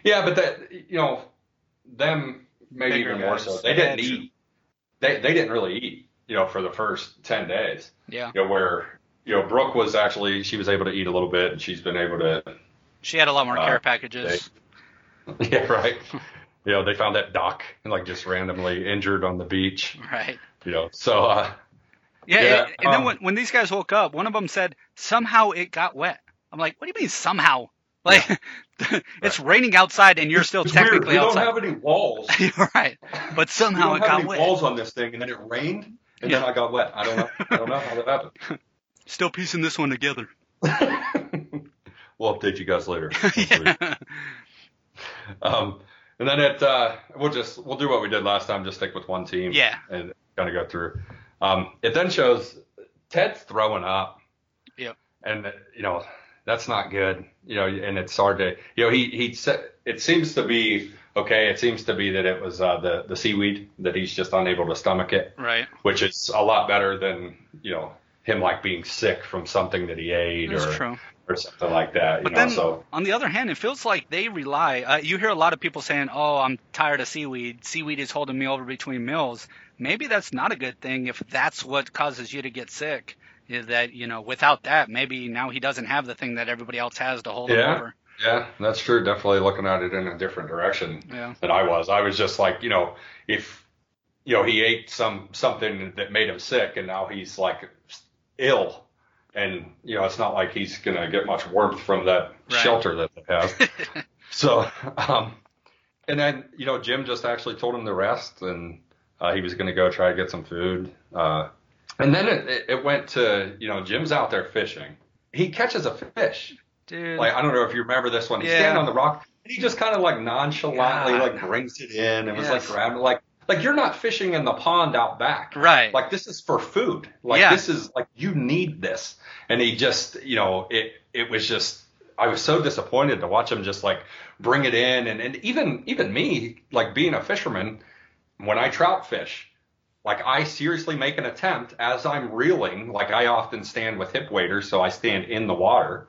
yeah, but that you know, them maybe even more so. They didn't eat. They they didn't really eat. You know, for the first ten days. Yeah. You know, where you know Brooke was actually she was able to eat a little bit, and she's been able to. She had a lot more Uh, care packages. Yeah, right. you know, they found that duck like just randomly injured on the beach. Right. You know, so uh, Yeah, Yeah, and, and then um, when, when these guys woke up, one of them said, somehow it got wet. I'm like, what do you mean somehow? Like, it's raining outside and you're still it's weird. technically We don't have any walls. You're right. But we somehow don't it have got any wet. walls on this thing, and then it rained, and then I got wet. I don't know. I don't know how that happened. Still piecing this one together. we'll update you guys later. yeah. Um, and then it, uh, we'll just we'll do what we did last time, just stick with one team. Yeah. And kind of go through. Um, it then shows Ted's throwing up. Yep. And you know that's not good. You know, and it's hard to you know he he said it seems to be okay. It seems to be that it was uh, the the seaweed that he's just unable to stomach it, Right. which is a lot better than you know him like being sick from something that he ate That's or true. or something like that. You But know, then, so on the other hand, it feels like they rely. Uh, you hear a lot of people saying, "Oh, I'm tired of seaweed. Seaweed is holding me over between meals." Maybe that's not a good thing if that's what causes you to get sick. Is that you know, without that, maybe now he doesn't have the thing that everybody else has to hold him Yeah. over. Yeah, that's true. Definitely looking at it in a different direction Yeah. than I was. I was just like, you know, if you know he ate some something that made him sick, and now he's like ill, and you know it's not like he's gonna get much warmth from that Right. shelter that they have. so, um, and then you know Jim just actually told him to rest, and uh, he was gonna go try to get some food. Uh, and then it, it, went to you know Jim's out there fishing. He catches a fish. Dude. Like I don't know if you remember this one. He's Yeah. standing on the rock and he just kind of like nonchalantly God. like brings it in and was like grabbing like like you're not fishing in the pond out back. right. Like this is for food. Like Yeah. this is like you need this. And he just you know it it was just I was so disappointed to watch him just like bring it in and, and even even me like being a fisherman when I trout fish like I seriously make an attempt as I'm reeling like I often stand with hip waders so I stand in the water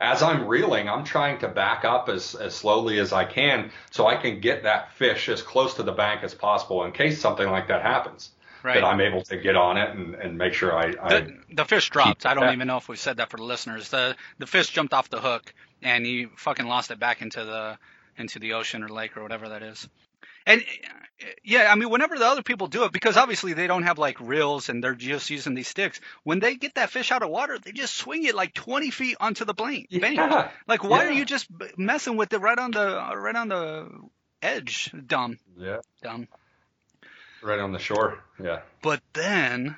as I'm reeling, I'm trying to back up as, as slowly as I can so I can get that fish as close to the bank as possible in case something like that happens. right. That I'm able to get on it and, and make sure I, I the, the fish dropped. I don't Yeah. even know if we said that for the listeners. The the fish jumped off the hook and he fucking lost it back into the into the ocean or lake or whatever that is. And yeah, I mean, whenever the other people do it, because obviously they don't have like reels and they're just using these sticks. When they get that fish out of water, they just swing it like 20 feet onto the bank. yeah, Like, why are you just messing with it right on the right on the edge? Dumb, yeah, dumb. right on the shore. Yeah, But then,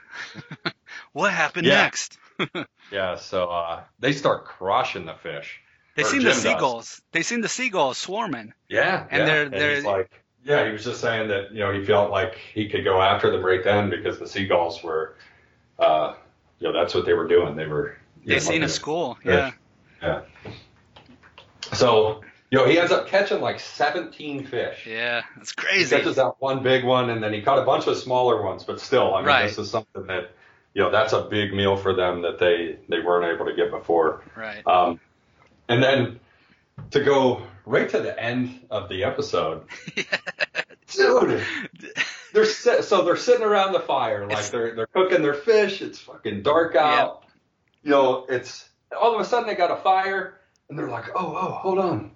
what happened Yeah. next? yeah. So uh, they start crushing the fish. They seen Jim the does. seagulls. They seen the seagulls swarming. Yeah, And yeah. they're- they're- like, yeah, he was just saying that you know he felt like he could go after them right then because the seagulls were, uh, you know, that's what they were doing. They were. They know, seen a school. fish. Yeah. Yeah. So, you know, he ends up catching like 17 fish. Yeah. That's He crazy. catches that one big one, and then he caught a bunch of smaller ones. But still, I mean, Right. this is something that you know that's a big meal for them that they they weren't able to get before. Right. Um, and then to go right to the end of the episode, dude. They're sit- so they're sitting around the fire, like they're they're cooking their fish. It's fucking dark out. You know, it's all of a sudden they got a fire, and they're like, oh oh, hold on,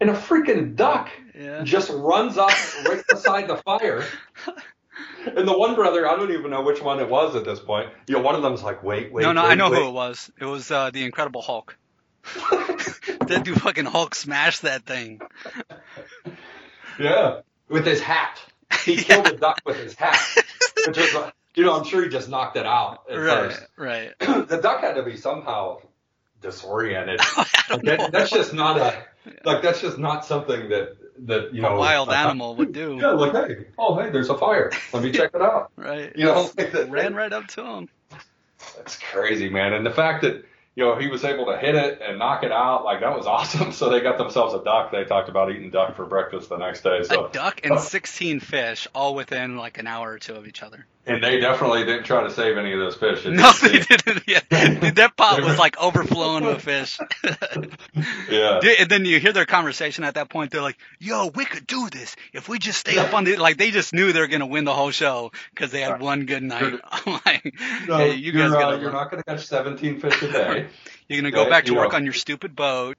and a freaking duck Yeah. just runs up right beside the fire. And the one brother, I don't even know which one it was at this point. You know, one of them's like, wait, wait. no, no, wait, I know wait. who it was. It was uh, the Incredible Hulk. that dude fucking Hulk smashed that thing. Yeah, with his hat. He killed a duck with his hat, which was, uh, you know, I'm sure he just knocked it out at Right, first. right. the duck had to be somehow disoriented. Like, that, that's just not a like that's just not something that that you know a wild a- animal would do. Yeah, like hey, oh hey, there's a fire. Let me check it out. Right. You know, like that, Ran right up to him. That's crazy, man. And the fact that you know he was able to hit it and knock it out, like that was awesome. So they got themselves a duck. They talked about eating duck for breakfast the next day. So A duck and 16 fish, all within like an hour or two of each other. And they definitely didn't try to save any of those fish. No, they didn't. Yeah. Dude, that pot was like overflowing with fish. yeah. And then you hear their conversation at that point. They're like, "Yo, we could do this if we just stay up on the." Like they just knew they were gonna win the whole show because they had one good night. I'm like, No, hey, you guys you're, uh, you're not going to catch 17 fish a day. you're gonna go back to work know. on your stupid boat.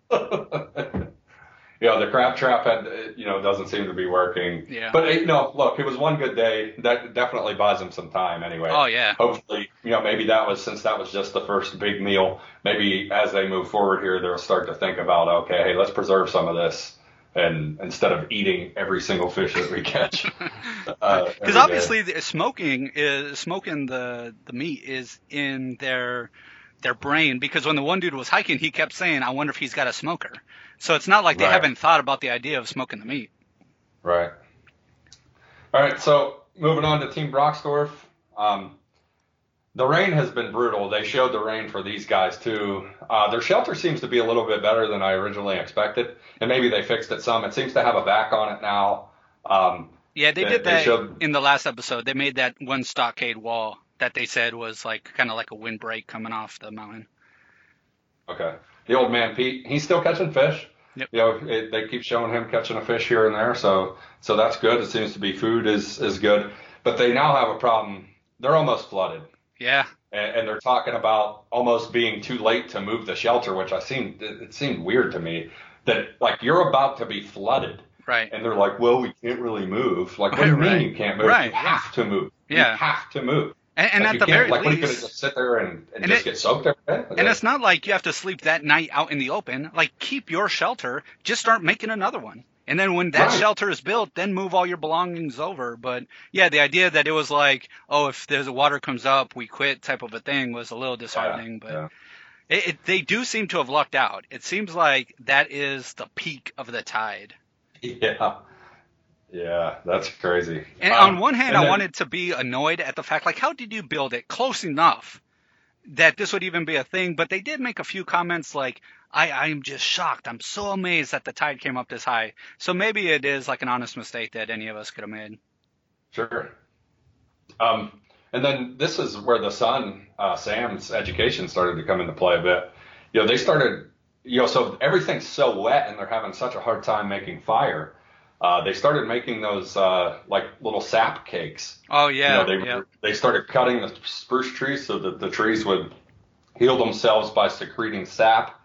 You know, the crab trap had, uh, you know, doesn't seem to be working. Yeah. But uh, no, look, it was one good day. That definitely buys him some time anyway. Oh yeah. hopefully, you know, maybe that was since that was just the first big meal. Maybe as they move forward here, they'll start to think about, okay, hey, let's preserve some of this, and instead of eating every single fish that we catch. uh, Because day. obviously, the smoking is smoking the the meat is in their their brain. Because when the one dude was hiking, he kept saying, "I wonder if he's got a smoker." So it's not like they Right. haven't thought about the idea of smoking the meat. Right. All right. So moving on to Team Brockdorff. Um, the rain has been brutal. They showed the rain for these guys too. Uh, their shelter seems to be a little bit better than I originally expected, and maybe they fixed it some. It seems to have a back on it now. Um, Yeah, they They- did they that showed- in the last episode. They made that one stockade wall that they said was like kind of like a windbreak coming off the mountain. okay. The old man Pete, he's still catching fish. Yep. You know, it, they keep showing him catching a fish here and there, so so that's good. It seems to be food is is good, but they now have a problem. They're almost flooded. Yeah, and, and they're talking about almost being too late to move the shelter, which I seemed it, seemed weird to me that like you're about to be flooded, right. and they're like, well, we can't really move. Like, what do you mean right. you can't move? Right, You have to move. Yeah. you have to move. And, and Like, at the very like, what are you gonna least, just sit there and, and, And just it- get soaked every day? and it's not like you have to sleep that night out in the open. Like keep your shelter. Just start making another one. And then when that Right. shelter is built, then move all your belongings over. But yeah, the idea that it was like, oh, if there's a water comes up, we quit type of a thing was a little disheartening. but yeah. It, it, they do seem to have lucked out. It seems like that is the peak of the tide. yeah, yeah, that's crazy. And Um, on one hand, and I then- wanted to be annoyed at the fact, like, how did you build it close enough that this would even be a thing? But they did make a few comments like, I, I'm just shocked. I'm so amazed that the tide came up this high. So maybe it is like an honest mistake that any of us could have made. Sure. Um, and then this is where the son, uh, Sam's education started to come into play a bit. You know, they started, you know, so everything's so wet and they're having such a hard time making fire. Uh, they started making those uh, like little sap cakes. Oh You yeah, know, they yeah. they started cutting the spruce trees so that the trees would heal themselves by secreting sap,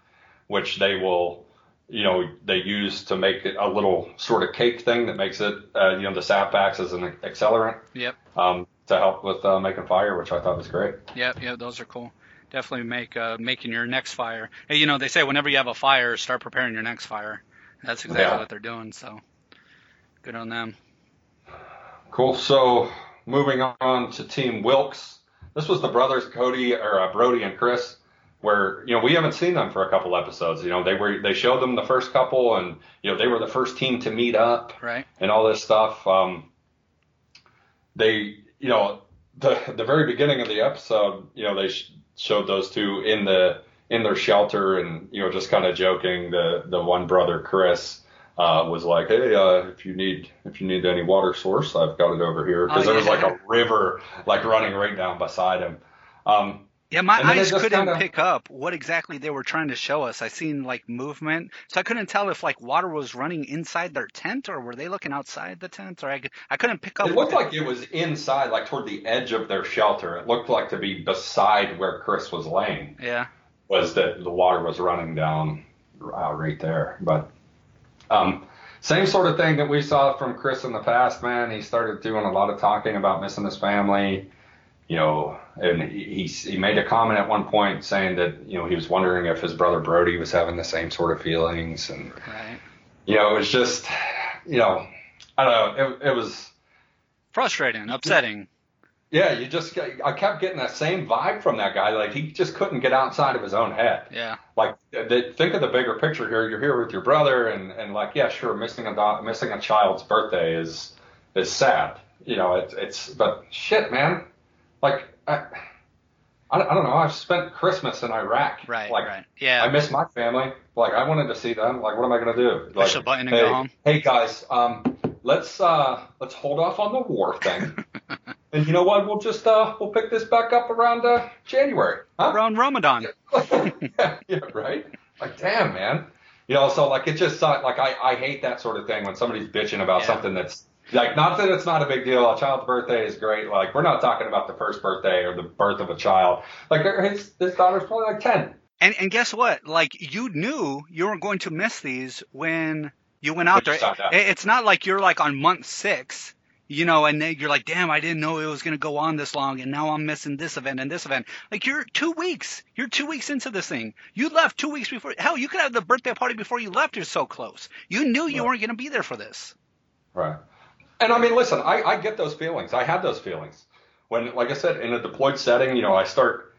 which they will, you know, they use to make a little sort of cake thing that makes it, uh, you know, the sap acts as an accelerant Yep, um, to help with uh, making fire, which I thought was great. yep, yeah. Those are cool. Definitely make uh, making your next fire. Hey, you know they say whenever you have a fire, start preparing your next fire. That's exactly Yeah. what they're doing. So good on them. Cool. So moving on to Team Wilkes. This was the brothers Cody or uh, Brody and Chris, where you know we haven't seen them for a couple episodes. You know they were they showed them the first couple, and you know they were the first team to meet up Right. and all this stuff. Um, they you know the the very beginning of the episode, you know they sh- showed those two in the in their shelter and you know just kind of joking. The the one brother Chris uh, was like, hey, uh, if you need if you need any water source, I've got it over here because Oh, there was like a river like running right down beside him. Um, Yeah, my And then they eyes couldn't kinda- pick up what exactly they were trying to show us. I seen like movement, so I couldn't tell if like water was running inside their tent or were they looking outside the tent, or I couldn't pick up. it looked like it was inside, like toward the edge of their shelter. It looked like to be beside where Chris was laying. Yeah, was that the water was running down uh, right there. But um, same sort of thing that we saw from Chris in the past, man. He started doing a lot of talking about missing his family, you know, and he, he made a comment at one point saying that you know he was wondering if his brother Brody was having the same sort of feelings, and right. you know it was just, you know, I don't know, it, it was. Frustrating, upsetting. Yeah, you just I kept getting that same vibe from that guy. Like he just couldn't get outside of his own head. Yeah, like they, think of the bigger picture here. You're here with your brother, and and like yeah, sure, missing a missing a child's birthday is is sad. You know, it's it's but shit, man. Like I, I, don't- I don't know. I've spent Christmas in Iraq. right, Like right. Yeah, I miss my family. Like I wanted to see them. Like what am I gonna do? Like, Push a button and hey, go home. Hey guys, um, let's uh let's hold off on the war thing. and you know what? We'll just uh we'll pick this back up around uh January. Huh? around Ramadan. yeah, yeah, right. Like, damn, man. You know, so like it just. Like I, I hate that sort of thing when somebody's bitching about Yeah. something that's like not that it's not a big deal. A child's birthday is great. Like we're not talking about the first birthday or the birth of a child. Like his his daughter's probably like ten. And and guess what? Like you knew you were going to miss these when you went out When there. you signed up. It- It's not like you're like on month six, you know, and then you're like, damn, I didn't know it was going to go on this long, and now I'm missing this event and this event. Like you're two weeks, you're two weeks into this thing. You left two weeks before. Hell, you could have the birthday party before you left. You're so close. You knew you Right. weren't going to be there for this. Right. And I mean, listen, I, I get those feelings. I had those feelings when, like I said, in a deployed setting. You know, I start,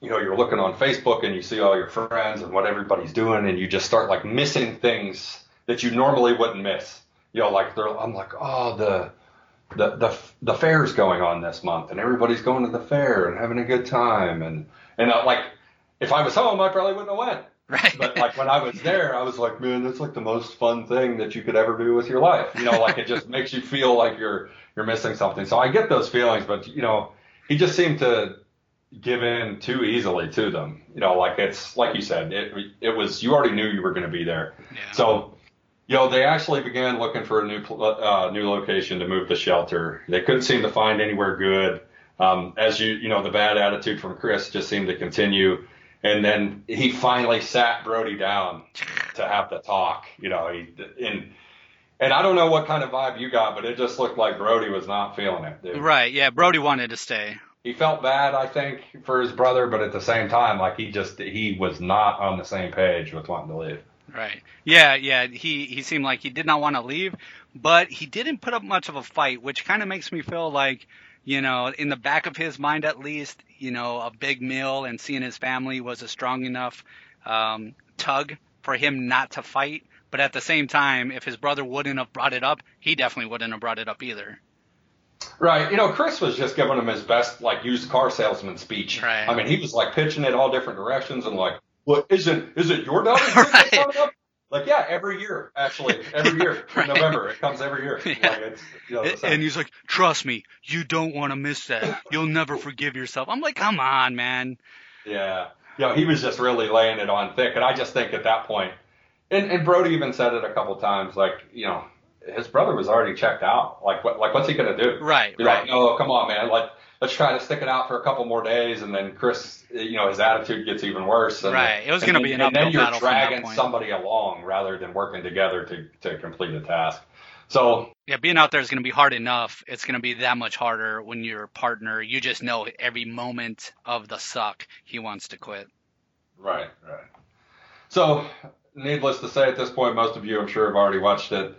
you know, you're looking on Facebook and you see all your friends and what everybody's doing, and you just start like missing things that you normally wouldn't miss. You know, like they're, I'm like, oh, the, the, the, the fair's going on this month, and everybody's going to the fair and having a good time, and and uh, like, if I was home, I probably wouldn't have went. Right. But like when I was there, I was like, man, that's like the most fun thing that you could ever do with your life. You know, like it just makes you feel like you're you're missing something. So I get those feelings, but you know, he just seemed to give in too easily to them. You know, like it's like you said, it it was you already knew you were going to be there. yeah. So, you know, they actually began looking for a new uh, new location to move the shelter. They couldn't seem to find anywhere good. Um, as you you know, the bad attitude from Chris just seemed to continue. And then he finally sat Brody down to have the talk. You know, he and and I don't know what kind of vibe you got, but it just looked like Brody was not feeling it. Dude. Right. Yeah. Brody wanted to stay. He felt bad, I think, for his brother, but at the same time, like he just he was not on the same page with wanting to leave. Right. Yeah, yeah. He he seemed like he did not want to leave, but he didn't put up much of a fight, which kind of makes me feel like, you know, in the back of his mind at least, you know, a big meal and seeing his family was a strong enough um, tug for him not to fight. But at the same time, if his brother wouldn't have brought it up, he definitely wouldn't have brought it up either. Right. You know, Chris was just giving him his best like used car salesman speech. Right. I mean, he was like pitching it all different directions and like, what is it? Is it your daughter's Right. coming up? Like, yeah, every year, actually, every year, Right. November, it comes every year. Yeah. Like it's, you know, the. And he's like, "Trust me, you don't want to miss that. You'll never forgive yourself." I'm like, "Come on, man." Yeah. You know, he was just really laying it on thick. And I just think at that point, and, and Brody even said it a couple times, like, you know, his brother was already checked out. Like, what, like, what's he going to do? Right. You're right. like, no, come on, man. Like, let's try to stick it out for a couple more days. And then Chris, you know, his attitude gets even worse. And, Right. It was gonna be an And then you're battle from that dragging somebody along rather than working together to, to complete a task. So, Yeah, being out there is going to be hard enough. It's going to be that much harder when your partner, you just know every moment of the suck, he wants to quit. Right, right. So, needless to say, at this point, most of you, I'm sure, have already watched it.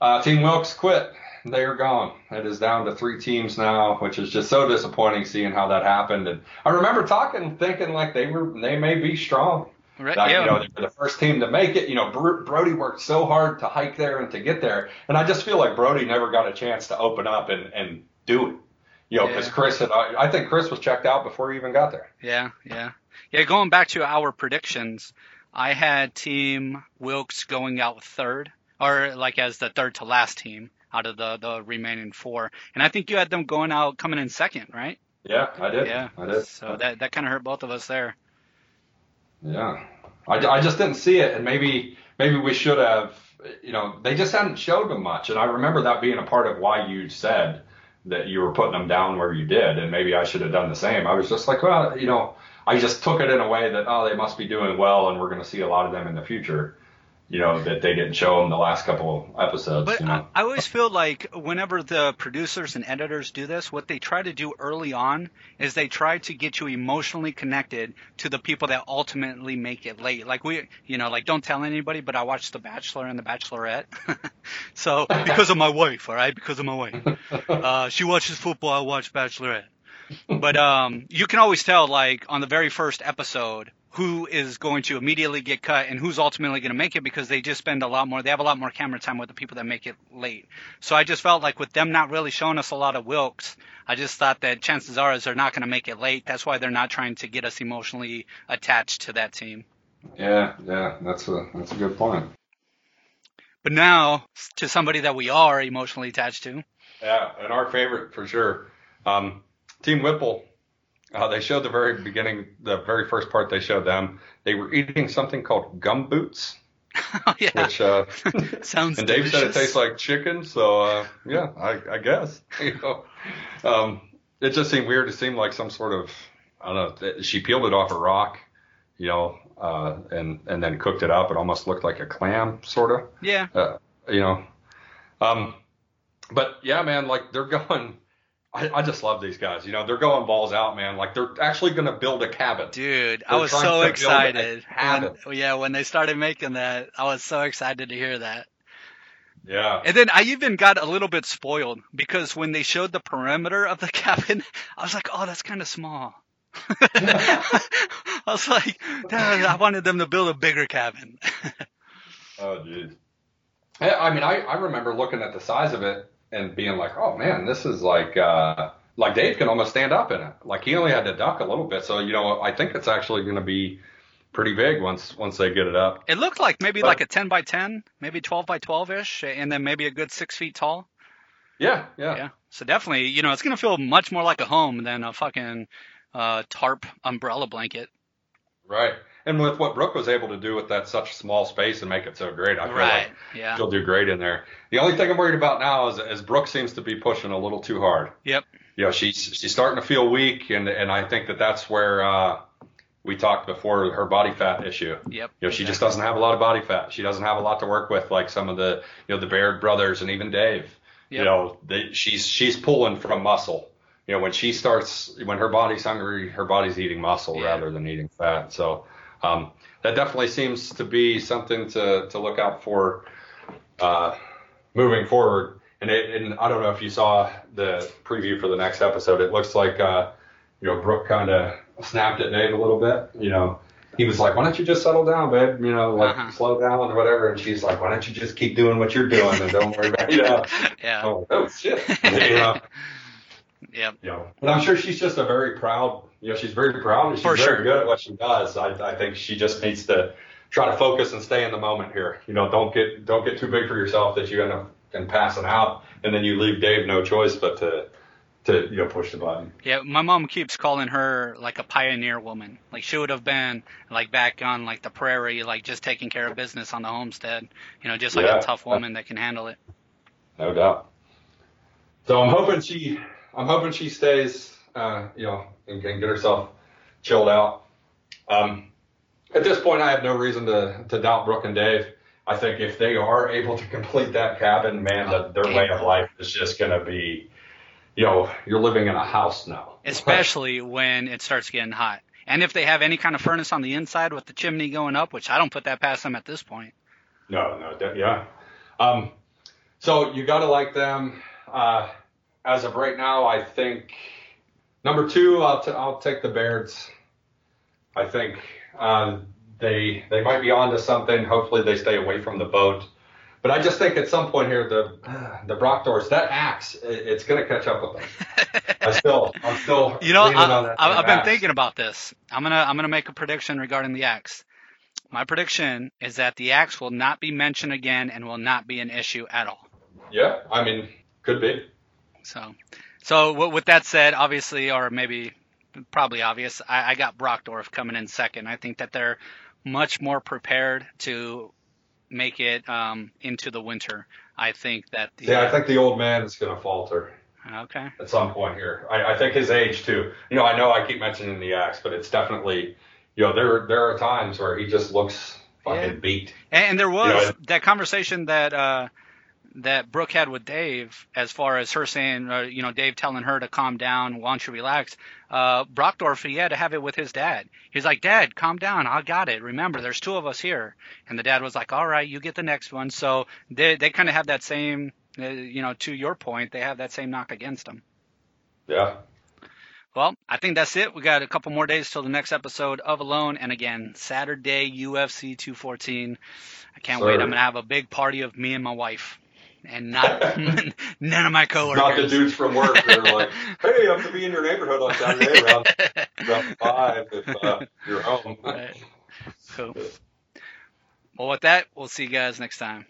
Uh, Team Wilkes quit. They are gone. It is down to three teams now, which is just so disappointing seeing how that happened. And I remember talking, thinking like they were, they may be strong. Right? Like, yeah. you know, they were the first team to make it. You know, Br- Brody worked so hard to hike there and to get there, and I just feel like Brody never got a chance to open up and and do it. You know, because Yeah. Chris had, I, I think Chris was checked out before he even got there. yeah, yeah. Yeah, going back to our predictions, I had Team Wilkes going out third. or like as the third to last team out of the the remaining four. And I think you had them going out coming in second, right? Yeah, I did. Yeah. I did. So that that kind of hurt both of us there. Yeah, I, I just didn't see it, and maybe maybe we should have. You know, they just hadn't showed them much, and I remember that being a part of why you said that you were putting them down where you did, and maybe I should have done the same. I was just like, well, you know, I just took it in a way that oh, they must be doing well, and we're going to see a lot of them in the future. You know, that they didn't show them the last couple episodes. But you know? I, I always feel like whenever the producers and editors do this, what they try to do early on is they try to get you emotionally connected to the people that ultimately make it late. Like we, you know, like don't tell anybody, but I watched The Bachelor and The Bachelorette. so because of my wife, all right, because of my wife, uh, she watches football, I watch Bachelorette. But um, you can always tell, like on the very first episode, who is going to immediately get cut and who's ultimately going to make it because they just spend a lot more they have a lot more camera time with the people that make it late so i just felt like with them not really showing us a lot of wilkes i just thought that chances are is they're not going to make it late that's why they're not trying to get us emotionally attached to that team yeah, yeah, that's a that's a good point. but now to somebody that we are emotionally attached to Yeah, and our favorite for sure. Um, Team Whipple. Uh, they showed the very beginning, the very first part they showed them. They were eating something called gum boots, oh yeah which uh, sounds and Dave said it tastes like chicken. So uh, yeah, I, I guess you know, um, it just seemed weird. It seemed like some sort of I don't know. She peeled it off a rock, you know, uh, and and then cooked it up. It almost looked like a clam, sort of yeah uh, you know. Um, but yeah, man, like they're going. I, I just love these guys. You know, they're going balls out, man. Like they're actually going to build a cabin. Dude, I They're was so to build a excited. When, yeah, when they started making that, I was so excited to hear that. Yeah. And then I even got a little bit spoiled because when they showed the perimeter of the cabin, I was like, oh, that's kind of small. I was like, I wanted them to build a bigger cabin. Oh. Yeah, I mean, I, I remember looking at the size of it and being like, oh man, this is like, uh, like Dave can almost stand up in it. Like he only had to duck a little bit. So, you know, I think it's actually going to be pretty big once, once they get it up. It looked like maybe But- like a 10 by 10, maybe 12 by 12 ish, and then maybe a good six feet tall. Yeah. Yeah. Yeah. So definitely, you know, it's going to feel much more like a home than a fucking uh, tarp umbrella blanket. Right. And with what Brooke was able to do with that such small space and make it so great, I feel Right. like Yeah. she'll do great in there. The only thing I'm worried about now is, is Brooke seems to be pushing a little too hard. Yep. You know, she's she's starting to feel weak, and and I think that that's where uh, we talked before her body fat issue. Yep. You know, she just doesn't have a lot of body fat. She doesn't have a lot to work with, like some of the you know the Baird brothers and even Dave. You know, they, she's she's pulling from muscle. You know, when she starts, when her body's hungry, her body's eating muscle Yeah. rather than eating fat. So um, that definitely seems to be something to to look out for uh, moving forward. And it, and I don't know if you saw the preview for the next episode. It looks like uh, you know Brooke kind of snapped at Dave a little bit. You know, he was like, "Why don't you just settle down, babe? You know, like Uh-huh. slow down or whatever." And she's like, "Why don't you just keep doing what you're doing and don't worry about you know." Yeah. Oh, oh shit. you know, Yep. you know, but I'm sure she's just a very proud. You know, she's very proud and she's For very sure. good at what she does. I, I think she just needs to try to focus and stay in the moment here. You know, don't get don't get too big for yourself that you end up and passing out, and then you leave Dave no choice but to to you know push the button. Yeah, my mom keeps calling her like a pioneer woman. Like she would have been like back on like the prairie, like just taking care of business on the homestead. You know, just like Yeah. a tough woman that can handle it. No doubt. So I'm hoping she, I'm hoping she stays, uh, you know, and can get herself chilled out. Um, at this point, I have no reason to, to doubt Brooke and Dave. I think if they are able to complete that cabin, man, the, their way of life is just going to be, you know, you're living in a house now. Especially when it starts getting hot. And if they have any kind of furnace on the inside with the chimney going up, which I don't put that past them at this point. No, no, yeah. Um, so you got to like them. Uh, as of right now, I think number two, I'll, t- I'll take the Bairds. I think uh, they they might be onto something. Hopefully, they stay away from the boat. But I just think at some point here, the the Brockdorffs, that axe, it, it's going to catch up with them. I still, I'm still. You know, I, I've been thinking about this. I'm gonna I'm gonna make a prediction regarding the axe. my prediction is that the axe will not be mentioned again and will not be an issue at all. Yeah, I mean, could be. So, so with that said, obviously, or maybe probably obvious, I, I got Brockdorff coming in second. I think that they're much more prepared to make it um, into the winter. I think that the Yeah, I think the old man is going to falter okay. at some point here. I, I think his age too. You know, I know I keep mentioning the axe, but it's definitely, you know, there there are times where he just looks fucking Yeah. beat. And, and there was You know, that conversation that uh, that Brooke had with Dave, as far as her saying, uh, you know, Dave telling her to calm down, why don't you relax? Uh, Brockdorff, he had to have it with his dad. He's like, Dad, calm down, I got it. Remember, there's two of us here. And the dad was like, All right, you get the next one. So they they kind of have that same, uh, you know, to your point, they have that same knock against them. Yeah. Well, I think that's it. We got a couple more days till the next episode of Alone. And again, Saturday, UFC 214. I can't Sir. wait. I'm going to have a big party of me and my wife. And not none of my coworkers. Not the dudes from work that are like, hey, I'm going to be in your neighborhood on Saturday around, around 5 if uh, you're home. Right. Cool. Well, with that, we'll see you guys next time.